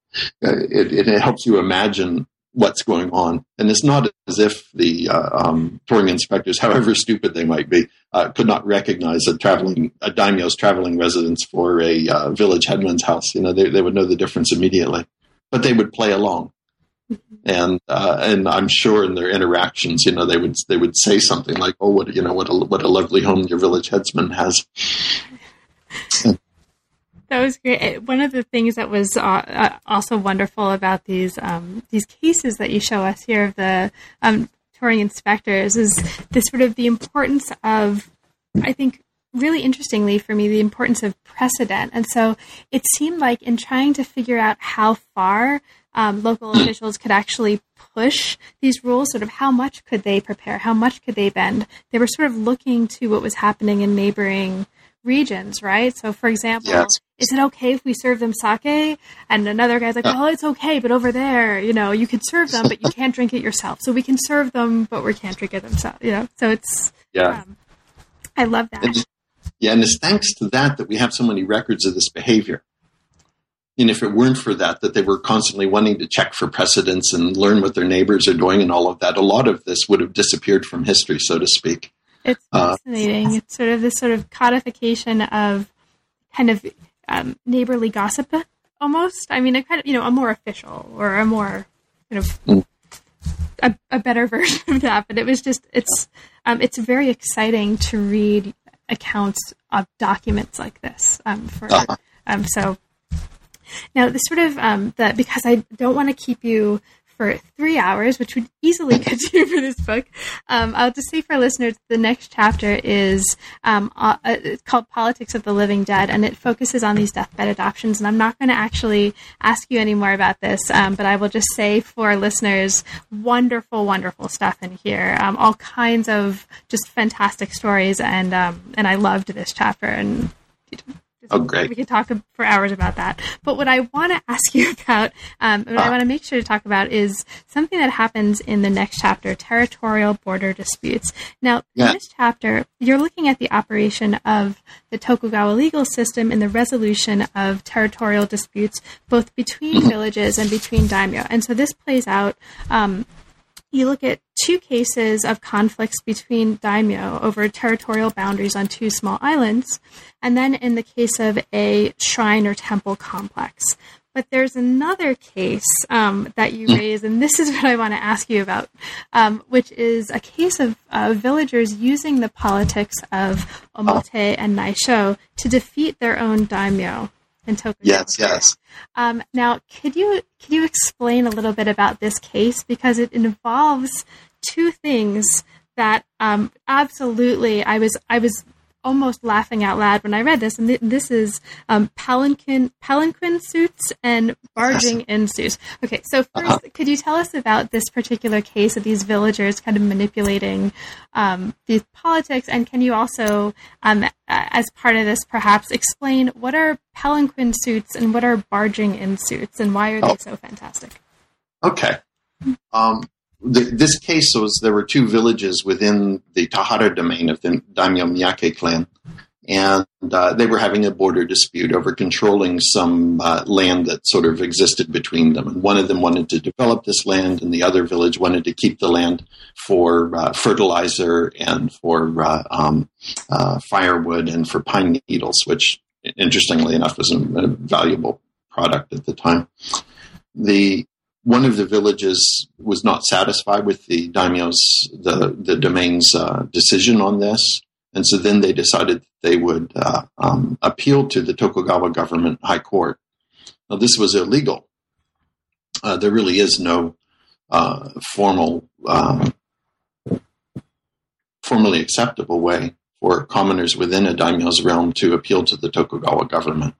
it, it, helps you imagine what's going on. And it's not as if the uh, um, touring inspectors, however stupid they might be, uh, could not recognize a traveling a daimyo's traveling residence for a uh, village headman's house. You know, they, they would know the difference immediately, but they would play along. And uh, and I'm sure in their interactions, you know, they would they would say something like, "Oh, what you know, what a what a lovely home your village headsman has." That was great. One of the things that was uh, uh, also wonderful about these um, these cases that you show us here of the um, touring inspectors is this sort of the importance of, I think, really interestingly for me, the importance of precedent. And so it seemed like in trying to figure out how far um, local officials could actually push these rules, sort of how much could they prepare, how much could they bend, they were sort of looking to what was happening in neighboring regions, right? So, for example, yes. Is it okay if we serve them sake? And another guy's like, well, it's okay, but over there, you know, you can serve them, but you can't drink it yourself. So we can serve them, but we can't drink it themselves. You know, so it's yeah. Um, I love that. And, yeah, and it's thanks to that that we have so many records of this behavior. And if it weren't for that, that they were constantly wanting to check for precedents and learn what their neighbors are doing and all of that, a lot of this would have disappeared from history, so to speak. It's uh, fascinating. Uh, it's sort of this sort of codification of kind of um, neighborly gossip, almost. I mean, a kind of you know a more official or a more kind of mm. a, a, better version of that, but it was just it's um, it's very exciting to read accounts of documents like this. Um, for uh-huh. um, so now the sort of um, the because I don't want to keep you for three hours, which would easily continue for this book. Um, I'll just say for our listeners, the next chapter is um, uh, uh, it's called Politics of the Living Dead, and it focuses on these deathbed adoptions. And I'm not going to actually ask you any more about this, um, but I will just say for our listeners, wonderful, wonderful stuff in here. Um, all kinds of just fantastic stories, and um, and I loved this chapter. And Oh, great. We could talk for hours about that. But what I want to ask you about, um, what I ah. want to make sure to talk about is something that happens in the next chapter territorial border disputes. Now, yeah. in this chapter, you're looking at the operation of the Tokugawa legal system in the resolution of territorial disputes, both between mm-hmm. villages and between daimyo. And so this plays out. Um, you look at two cases of conflicts between daimyo over territorial boundaries on two small islands, and then in the case of a shrine or temple complex. But there's another case um, that you hmm. raise, and this is what I want to ask you about, um, which is a case of uh, villagers using the politics of omote and naisho to defeat their own daimyo Tokugawa. Yes, yes. Um, now, could you could you explain a little bit about this case because it involves two things that um, absolutely I was I was almost laughing out loud when I read this. And th- this is um, palanquin palanquin suits and barging yes. in suits. Okay, so 1st uh-huh. could you tell us about this particular case of these villagers kind of manipulating um, these politics? And can you also, um, as part of this, perhaps explain what are palanquin suits and what are barging in suits and why are oh. they so fantastic? Okay. Um, this case was there were two villages within the Tahara domain of the Daimyo Miyake clan, and uh, they were having a border dispute over controlling some uh, land that sort of existed between them. And one of them wanted to develop this land, and the other village wanted to keep the land for uh, fertilizer and for uh, um, uh, firewood and for pine needles, which, interestingly enough, was a, a valuable product at the time. The one of the villages was not satisfied with the daimyo's the the domain's uh, decision on this, and so then they decided they would uh, um, appeal to the Tokugawa government high court. Now this was illegal. Uh, there really is no uh, formal, um, formally acceptable way for commoners within a daimyo's realm to appeal to the Tokugawa government.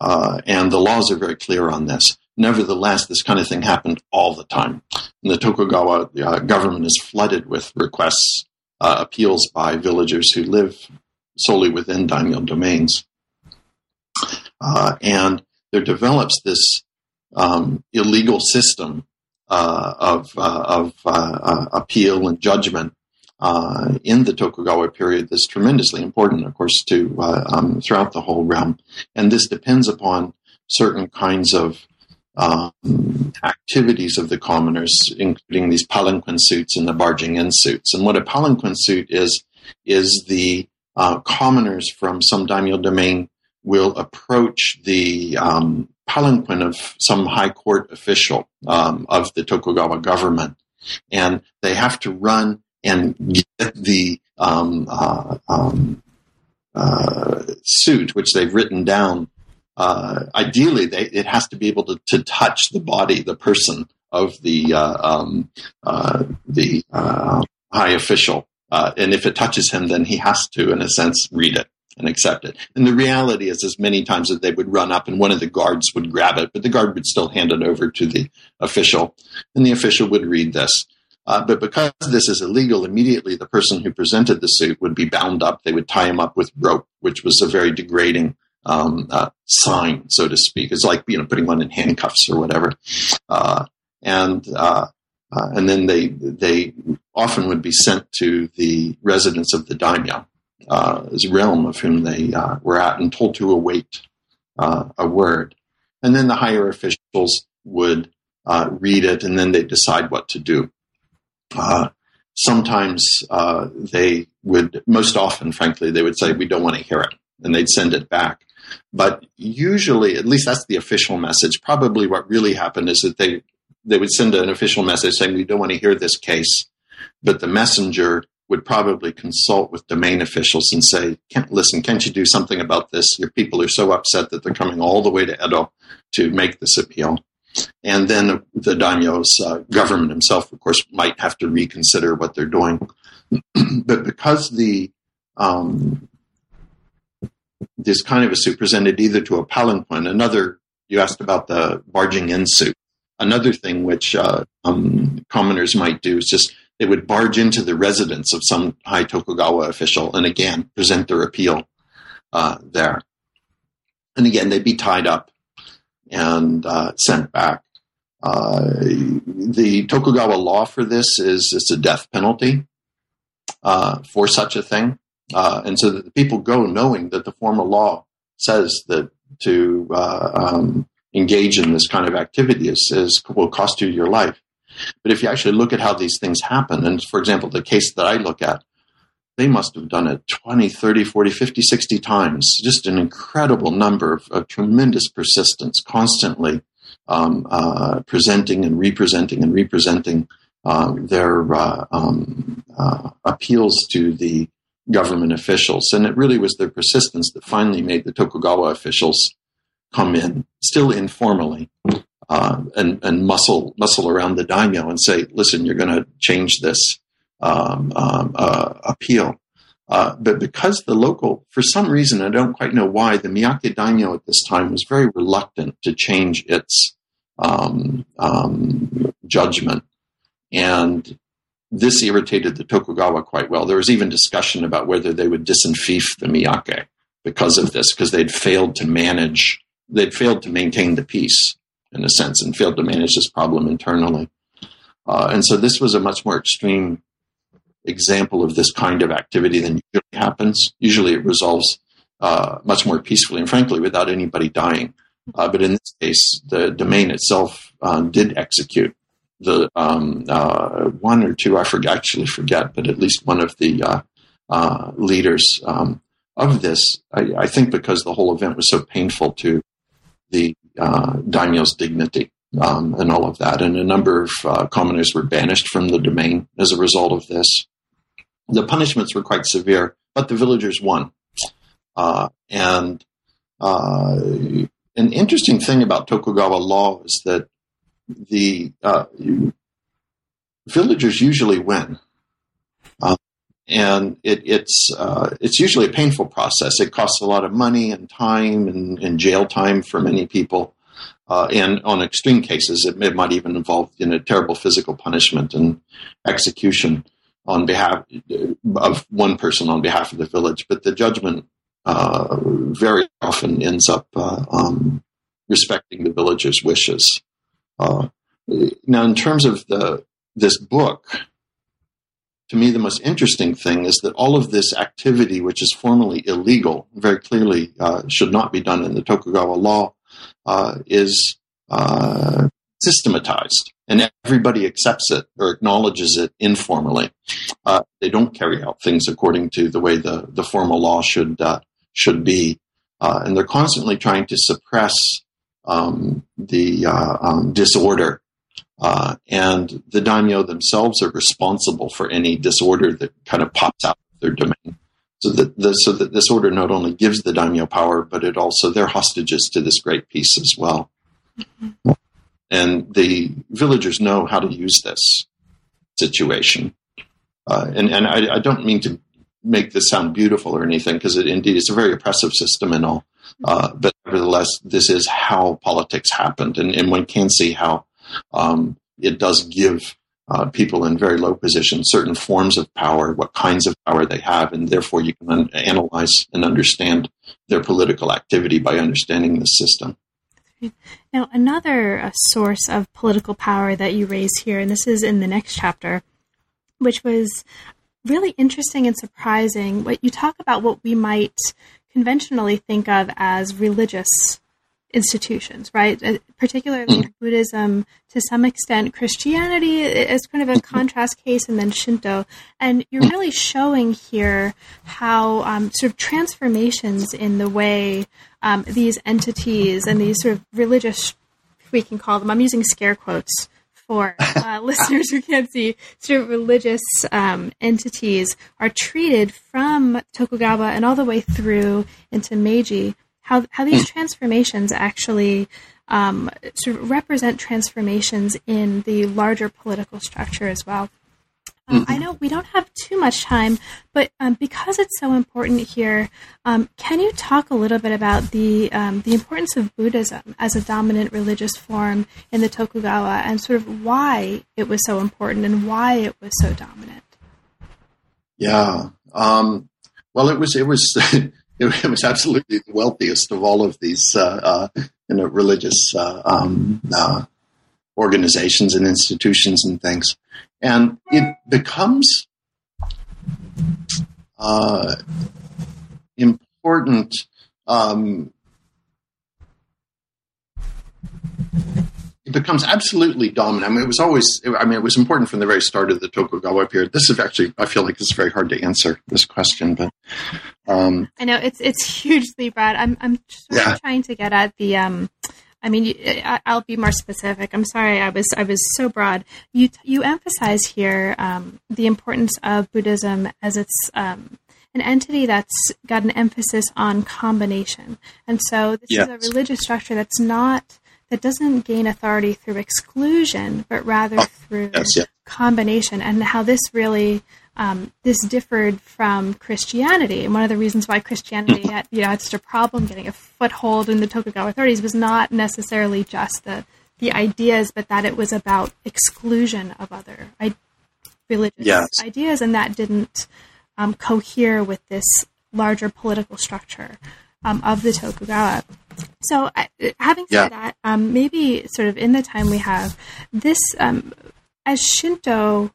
Uh, and the laws are very clear on this. Nevertheless, this kind of thing happened all the time. And the Tokugawa uh, government is flooded with requests, uh, appeals by villagers who live solely within daimyo domains. Uh, and there develops this um, illegal system uh, of, uh, of uh, appeal and judgment in the Tokugawa period that's tremendously important, of course, to um, throughout the whole realm. And this depends upon certain kinds of um, activities of the commoners, including these palanquin suits and the barging in suits. And what a palanquin suit is, is the uh, commoners from some daimyo domain will approach the um, palanquin of some high court official um, of the Tokugawa government, and they have to run and get the um, uh, um, uh, suit, which they've written down uh, ideally they, it has to be able to, to touch the body, the person of the uh, um, uh, the uh, high official, uh, and if it touches him, then he has to, in a sense, read it and accept it. And the reality is, as many times that they would run up and one of the guards would grab it, but the guard would still hand it over to the official, and the official would read this. Uh, but because this is illegal, immediately the person who presented the suit would be bound up. They would tie him up with rope, which was a very degrading um, uh, sign, so to speak. It's like you know putting one in handcuffs or whatever, uh, and uh, uh and then they they often would be sent to the residence of the daimyo, uh, realm of whom they uh, were at, and told to await a word, and then the higher officials would read it, and then they decide what to do. sometimes they would, most often, frankly, they would say, "We don't want to hear it." and they'd send it back. But usually, at least that's the official message. Probably what really happened is that they they would send an official message saying we don't want to hear this case, but the messenger would probably consult with domain officials and say, can't, listen, can't you do something about this? Your people are so upset that they're coming all the way to Edo to make this appeal. And then the daimyo's uh, government himself, of course, might have to reconsider what they're doing. but because the um, this kind of a suit presented either to a palanquin, another, you asked about the barging in suit. Another thing which uh, um, commoners might do is just they would barge into the residence of some high Tokugawa official and again present their appeal uh, there. And again, they'd be tied up and uh, sent back. Uh, the Tokugawa law for this is it's a death penalty uh, for such a thing. Uh, and so that the people go knowing that the formal law says that to uh, um, engage in this kind of activity is, is, will cost you your life. But if you actually look at how these things happen, and for example, the case that I look at, they must have done it 20, 30, 40, 50, 60 times, just an incredible number of, of tremendous persistence, constantly um, uh, presenting and representing and representing uh, their uh, um, uh, appeals to the government officials. And it really was their persistence that finally made the Tokugawa officials come in, still informally, uh, and, and muscle muscle around the daimyo and say, "Listen, you're going to change this um, um, uh, appeal." Uh, but because the local, for some reason, I don't quite know why, the Miyake daimyo at this time was very reluctant to change its um, um judgment, and this irritated the Tokugawa quite well. There was even discussion about whether they would disenfief the Miyake because of this, because they'd failed to manage, they'd failed to maintain the peace in a sense and failed to manage this problem internally. Uh, and so this was a much more extreme example of this kind of activity than usually happens. Usually it resolves uh, much more peacefully and frankly without anybody dying. Uh, but in this case, the domain itself uh, did execute the um, uh, one or two, I forget, actually forget, but at least one of the uh, uh, leaders um, of this, I, I, think because the whole event was so painful to the uh, daimyo's dignity um, and all of that. And a number of uh, commoners were banished from the domain as a result of this. The punishments were quite severe, but the villagers won. Uh, and an interesting thing about Tokugawa law is that the uh, villagers usually win. Uh, and it, it's uh, it's usually a painful process. It costs a lot of money and time and, and jail time for many people, uh, and on extreme cases, it, it, might even involve you know terrible physical punishment and execution on behalf of one person on behalf of the village. But the judgment uh, very often ends up uh, um, respecting the villagers' wishes. Uh, now, in terms of the this book, to me, the most interesting thing is that all of this activity, which is formally illegal, very clearly uh, should not be done in the Tokugawa law, uh, is uh, systematized, and everybody accepts it or acknowledges it informally. Uh, they don't carry out things according to the way the the formal law should uh, should be, and they're constantly trying to suppress um, the um, disorder uh, and the daimyo themselves are responsible for any disorder that kind of pops out of their domain. So that, the, so that this order not only gives the daimyo power, but it also, they're hostages to this great peace as well. Mm-hmm. And the villagers know how to use this situation. Uh, and and I, I, don't mean to make this sound beautiful or anything, because it, indeed it's a very oppressive system and all. Uh, but nevertheless, this is how politics happened. And, and one can see how um, it does give uh, people in very low positions certain forms of power, what kinds of power they have, and therefore you can un- analyze and understand their political activity by understanding the system. Now, another uh, source of political power that you raise here, and this is in the next chapter, which was really interesting and surprising. What you talk about what we might conventionally think of as religious institutions, right? Uh, particularly. Buddhism, to some extent, Christianity is kind of a contrast case, and then Shinto. And you're really showing here how um, sort of transformations in the way um, these entities and these sort of religious, we can call them, I'm using scare quotes, for uh, listeners who can't see, sort of religious um, entities are treated from Tokugawa and all the way through into Meiji. How how these transformations actually um, sort of represent transformations in the larger political structure as well. Um, I know we don't have too much time, but um, because it's so important here, um, can you talk a little bit about the um, the importance of Buddhism as a dominant religious form in the Tokugawa, and sort of why it was so important and why it was so dominant? Yeah. Um, well, it was it was it was absolutely the wealthiest of all of these uh, uh, you know religious uh, um, uh, organizations and institutions and things and it becomes uh, important. Um, it becomes absolutely dominant. I mean, it was always. I mean, it was important from the very start of the Tokugawa period. This is actually. I feel like it's very hard to answer this question, but um, I know it's it's hugely broad. I'm I'm yeah. trying to get at the um, I mean, I'll be more specific. I'm sorry, I was I was so broad. You you emphasize here um, the importance of Buddhism as it's um, an entity that's got an emphasis on combination, and so this yes. is a religious structure that's not that doesn't gain authority through exclusion, but rather oh, through yes, combination, and how this really um, this differed from Christianity. And one of the reasons why Christianity had, you know, had such a problem getting a foothold in the Tokugawa authorities was not necessarily just the, the ideas, but that it was about exclusion of other I- religious yes. ideas, and that didn't um, cohere with this larger political structure um, of the Tokugawa. So, uh, having said yeah. that, um, maybe sort of in the time we have, this um, as Shinto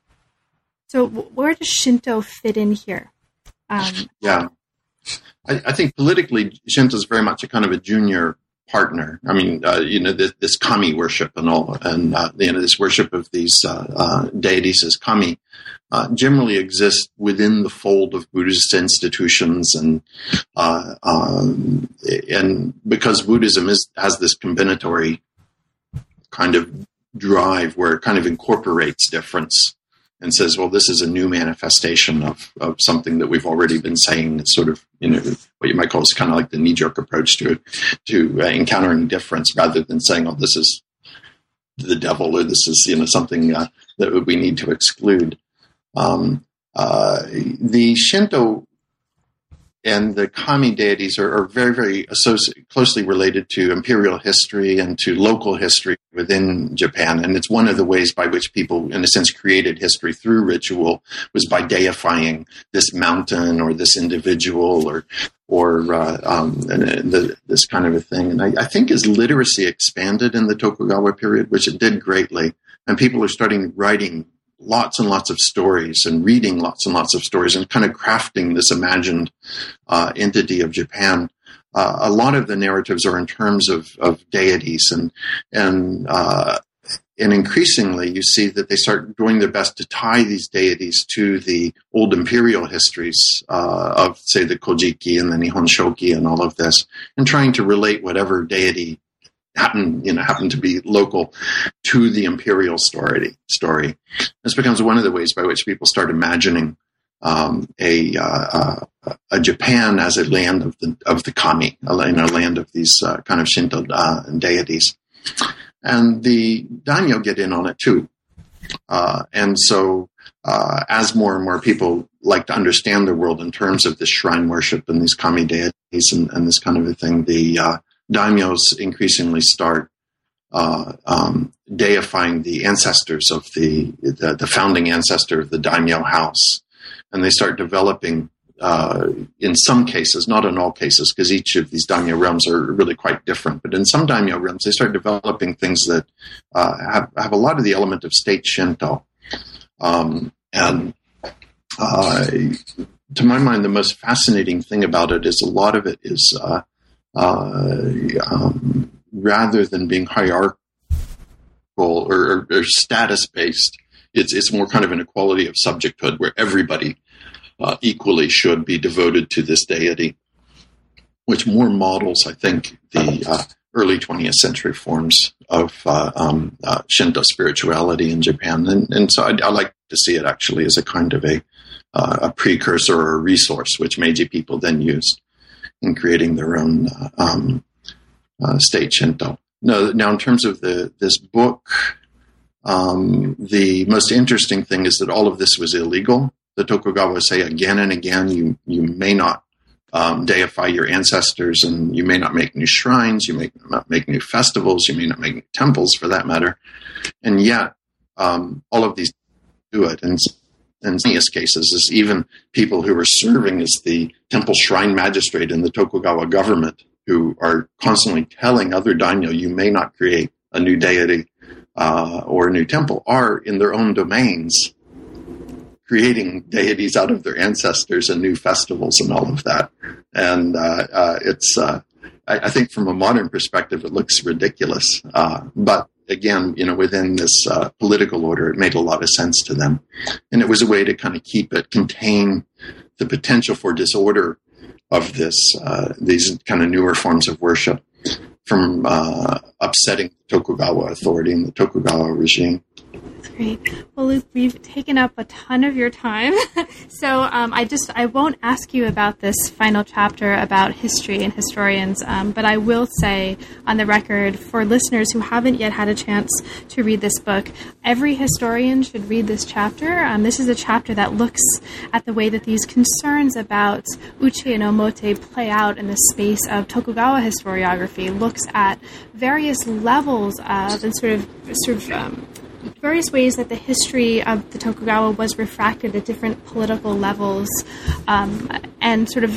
so, where does Shinto fit in here? Um, yeah, I, I, think politically, Shinto is very much a kind of a junior partner. I mean, uh, you know, this, this, kami worship and all, and uh, you know, this worship of these uh, uh deities as kami. Uh, generally exists within the fold of Buddhist institutions, and uh, um, and because Buddhism is has this combinatory kind of drive where it kind of incorporates difference and says, well, this is a new manifestation of, of something that we've already been saying. It's sort of, you know, what you might call is kind of like the knee jerk approach to, it, to uh, encountering difference rather than saying, oh, this is the devil or this is, you know, something uh, that we need to exclude. Um, uh, the Shinto and the kami deities are, are very, very closely related to imperial history and to local history within Japan. And it's one of the ways by which people, in a sense, created history through ritual was by deifying this mountain or this individual or or uh, um, the, this kind of a thing. And I, I think as literacy expanded in the Tokugawa period, which it did greatly, and people are starting writing lots and lots of stories and reading lots and lots of stories and kind of crafting this imagined uh, entity of Japan. Uh, a lot of the narratives are in terms of, of deities and and uh, and increasingly you see that they start doing their best to tie these deities to the old imperial histories uh, of say the Kojiki and the Nihon Shoki and all of this and trying to relate whatever deity happen you know happen to be local to the imperial story story this becomes one of the ways by which people start imagining um, a, uh, uh, a Japan as a land of the of the kami, a, land of these uh, kind of Shinto uh, deities, and the daimyo get in on it too. Uh, and so, uh, as more and more people like to understand the world in terms of this shrine worship and these kami deities and, and this kind of a thing, the daimyos increasingly start uh, um, deifying the ancestors of the, the, the founding ancestor of the daimyo house, and they start developing. Uh, in some cases, not in all cases, because each of these daimyo realms are really quite different. But in some daimyo realms, they start developing things that uh, have have a lot of the element of state Shinto, um, and uh, to my mind, the most fascinating thing about it is a lot of it is uh, um, rather than being hierarchical or, or, or status based. It's, it's more kind of an equality of subjecthood where everybody uh, equally should be devoted to this deity, which more models, I think, the uh, early 20th century forms of uh, um, uh, Shinto spirituality in Japan. And, and so I, I, like to see it actually as a kind of a, uh, a precursor or a resource, which Meiji people then used in creating their own uh, um, uh, state Shinto. No, now in terms of the this book, um, the most interesting thing is that all of this was illegal. The Tokugawa say again and again, you you may not um, deify your ancestors, and you may not make new shrines, you may not make new festivals, you may not make new temples, for that matter. And yet, um, all of these do it. And many cases, is even people who are serving as the temple shrine magistrate in the Tokugawa government who are constantly telling other daimyo, you may not create a new deity uh, or a new temple, are in their own domains creating deities out of their ancestors and new festivals and all of that. And uh, uh, it's, uh, I, I, think, from a modern perspective, it looks ridiculous. Uh, but again, you know, within this uh, political order, it made a lot of sense to them, and it was a way to kind of keep it contain the potential for disorder of this uh, these kind of newer forms of worship from uh, upsetting Tokugawa authority and the Tokugawa regime. That's great. Well, Luke, we've taken up a ton of your time, so um, I just I won't ask you about this final chapter about history and historians, um, but I will say on the record for listeners who haven't yet had a chance to read this book, every historian should read this chapter. Um, this is a chapter that looks at the way that these concerns about uchi and omote play out in the space of Tokugawa historiography. Looks at various levels of and sort of sort of um, various ways that the history of the Tokugawa was refracted at different political levels, um, and sort of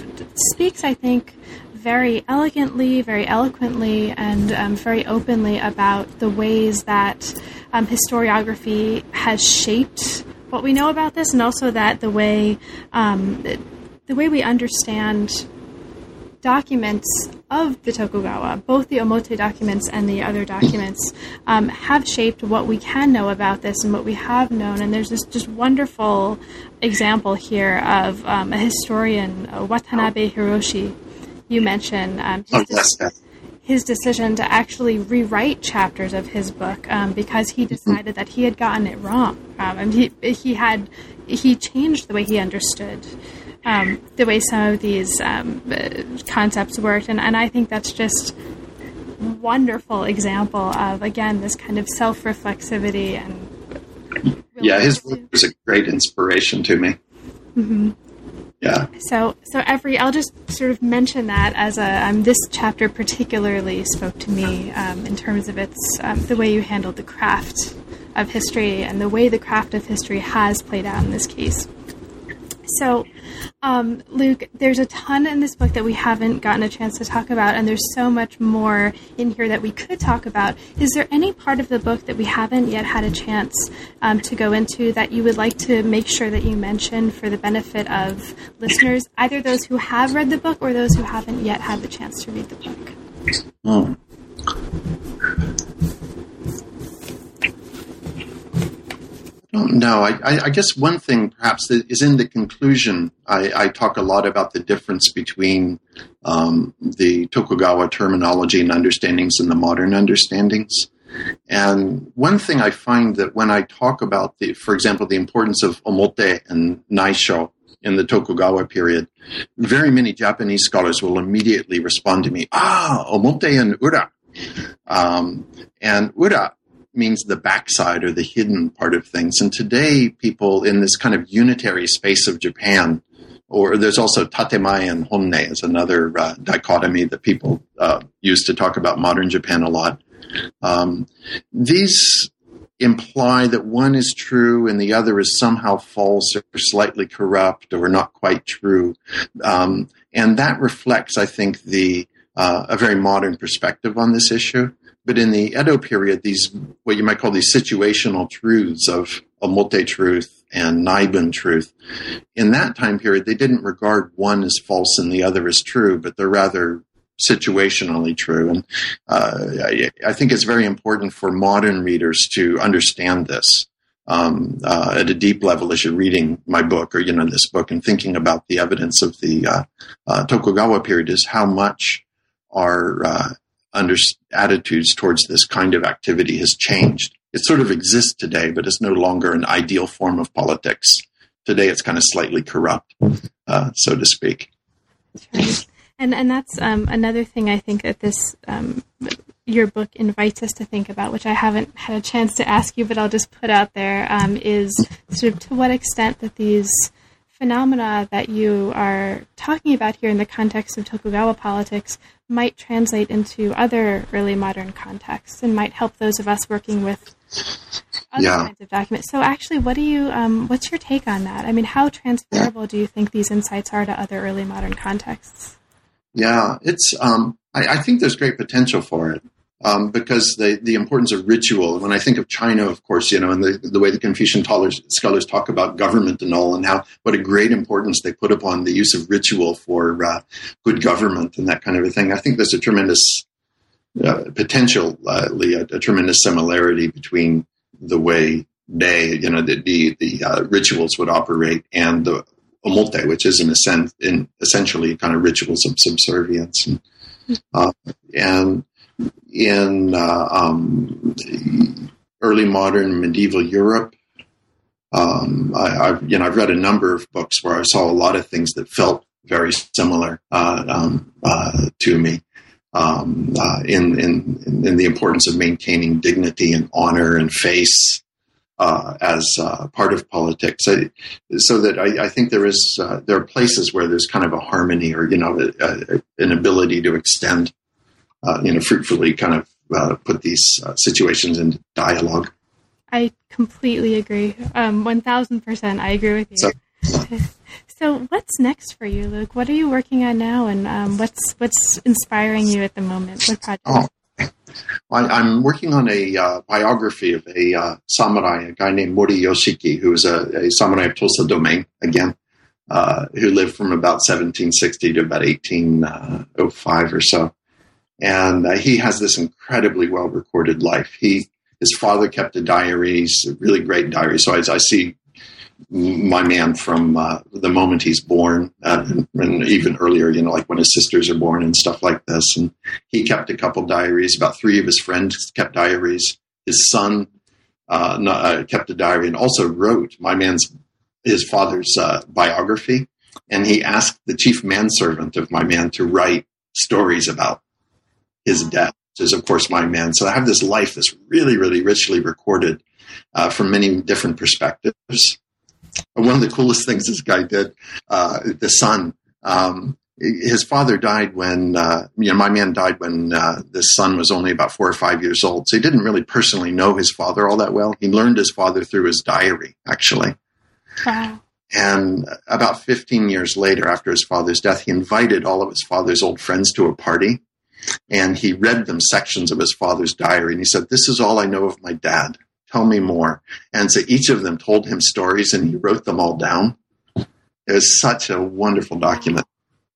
speaks, I think, very elegantly, very eloquently, and um, very openly about the ways that um, historiography has shaped what we know about this, and also that the way um, the way we understand documents of the Tokugawa, both the Omote documents and the other documents, um, have shaped what we can know about this and what we have known. And there's this just wonderful example here of um, a historian, uh, Watanabe Hiroshi, you mentioned. Um, his, de- his, decision to actually rewrite chapters of his book um, because he decided that he had gotten it wrong. Um, and he, he had he changed the way he understood um, the way some of these um, concepts worked, and, and I think that's just wonderful example of again this kind of self reflexivity and yeah, his work was a great inspiration to me. Mm-hmm. Yeah. So so every I'll just sort of mention that as a um, this chapter particularly spoke to me um, in terms of its um, the way you handled the craft of history and the way the craft of history has played out in this case. So um, Luke, there's a ton in this book that we haven't gotten a chance to talk about, and there's so much more in here that we could talk about. Is there any part of the book that we haven't yet had a chance um, to go into that you would like to make sure that you mention for the benefit of listeners, either those who have read the book or those who haven't yet had the chance to read the book? Oh. No, I, I, guess one thing perhaps is in the conclusion. I, I talk a lot about the difference between um, the Tokugawa terminology and understandings and the modern understandings. And one thing I find that when I talk about the, for example, the importance of omote and naisho in the Tokugawa period, very many Japanese scholars will immediately respond to me, ah, omote and ura. Um, and ura means the backside or the hidden part of things. And today, people in this kind of unitary space of Japan, or there's also tatemae and honne is another uh, dichotomy that people uh, use to talk about modern Japan a lot. Um, these imply that one is true and the other is somehow false or slightly corrupt or not quite true. Um, and that reflects, I think, the uh, a very modern perspective on this issue. But in the Edo period, these what you might call these situational truths of omote truth and naibun truth, in that time period, they didn't regard one as false and the other as true, but they're rather situationally true. And uh, I, I, think it's very important for modern readers to understand this. Um, uh, at a deep level, as you're reading my book or you know this book and thinking about the evidence of the uh, uh Tokugawa period, is how much uh, under, attitudes towards this kind of activity has changed. It sort of exists today, but it's no longer an ideal form of politics. Today, it's kind of slightly corrupt, uh, so to speak. And and that's um, another thing I think that this um, your book invites us to think about, which I haven't had a chance to ask you, but I'll just put out there, um, is sort of to what extent that these phenomena that you are talking about here in the context of Tokugawa politics might translate into other early modern contexts and might help those of us working with other yeah. kinds of documents. So, actually, what do you? Um, what's your take on that? I mean, how transferable do you think these insights are to other early modern contexts? Yeah, it's. Um, I, I, think there's great potential for it um, because the, the importance of ritual. When I think of China, of course, you know, and the, the way the Confucian scholars, scholars talk about government and all, and how what a great importance they put upon the use of ritual for uh, good government and that kind of a thing. I think there's a tremendous uh, potentially a, a, tremendous similarity between the way they, you know, the the, the uh, rituals would operate and the omote, which is in a sense, in essentially kind of rituals of subservience, and, uh, and in uh, um, early modern medieval Europe. Um, I, have you know I've read a number of books where I saw a lot of things that felt very similar uh, um, uh, to me um, uh, in, in in the importance of maintaining dignity and honor and face uh, as uh, part of politics. I, so that I, I, think there is there are places where there's kind of a harmony or you know a, a, an ability to extend uh, you know, fruitfully kind of uh, put these uh, situations into dialogue. I completely agree. Um, 1000%. I agree with you. So, so, what's next for you, Luke? What are you working on now, and um, what's what's inspiring you at the moment? What project? Oh, I, am working on a uh, biography of a uh, samurai, a guy named Mori Yoshiki, who was a, a samurai of Tosa domain, again, uh, who lived from about 1760 to about 1805 or so and uh, he has this incredibly well recorded life. He his father kept a diary, a really great diary. So as I see my man from uh, the moment he's born, uh, and, and, even earlier, you know, like when his sisters are born and stuff like this. And he kept a couple diaries. About three of his friends kept diaries. His son uh, uh kept a diary and also wrote my man's his father's uh, biography. And he asked the chief manservant of my man to write stories about his death, which is, of course, my man. So I have this life that's really, really richly recorded uh, from many different perspectives. One of the coolest things this guy did, uh, the son, um, his father died when, uh, you know, my man died when uh, the son was only about four or five years old. So he didn't really personally know his father all that well. He learned his father through his diary, actually. Wow. And about 15 years later, after his father's death, he invited all of his father's old friends to a party and he read them sections of his father's diary and he said, This is all I know of my dad. Tell me more. And so each of them told him stories and he wrote them all down. It was such a wonderful document.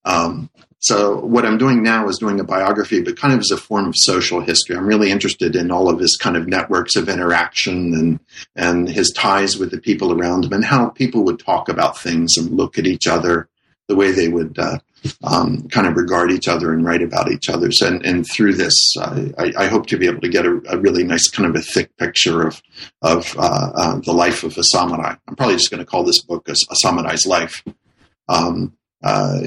Um, so what I'm doing now is doing a biography, but kind of as a form of social history. I'm really interested in all of his kind of networks of interaction and and his ties with the people around him and how people would talk about things and look at each other the way they would uh, um, kind of regard each other and write about each other. And, and through this, I, I, hope to be able to get a, a, really nice kind of a thick picture of of uh, uh, the life of a samurai. I'm probably just going to call this book a, a samurai's life. Um, uh,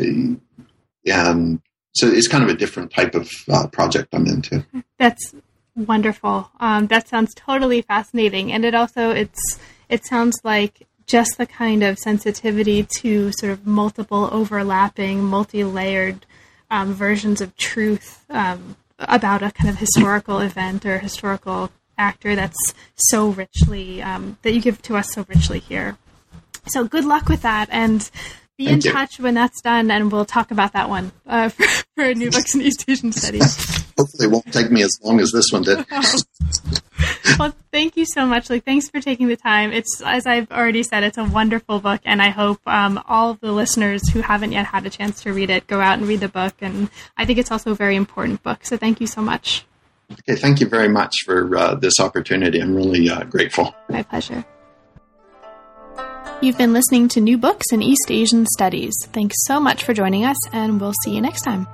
and so it's kind of a different type of uh, project I'm into. That's wonderful. Um, that sounds totally fascinating, and it also it's it sounds like just the kind of sensitivity to sort of multiple overlapping, multi layered um, versions of truth um, about a kind of historical event or historical actor that's so richly, um, that you give to us so richly here. So good luck with that. And be Thank in you. touch when that's done, and we'll talk about that one uh, for, for New Books in East Asian Studies. Hopefully, it won't take me as long as this one did. well, thank you so much. Like, thanks for taking the time. It's as I've already said, it's a wonderful book, and I hope um, all of the listeners who haven't yet had a chance to read it go out and read the book. And I think it's also a very important book. So, thank you so much. Okay, thank you very much for uh, this opportunity. I'm really uh, grateful. My pleasure. You've been listening to New Books in East Asian Studies. Thanks so much for joining us, and we'll see you next time.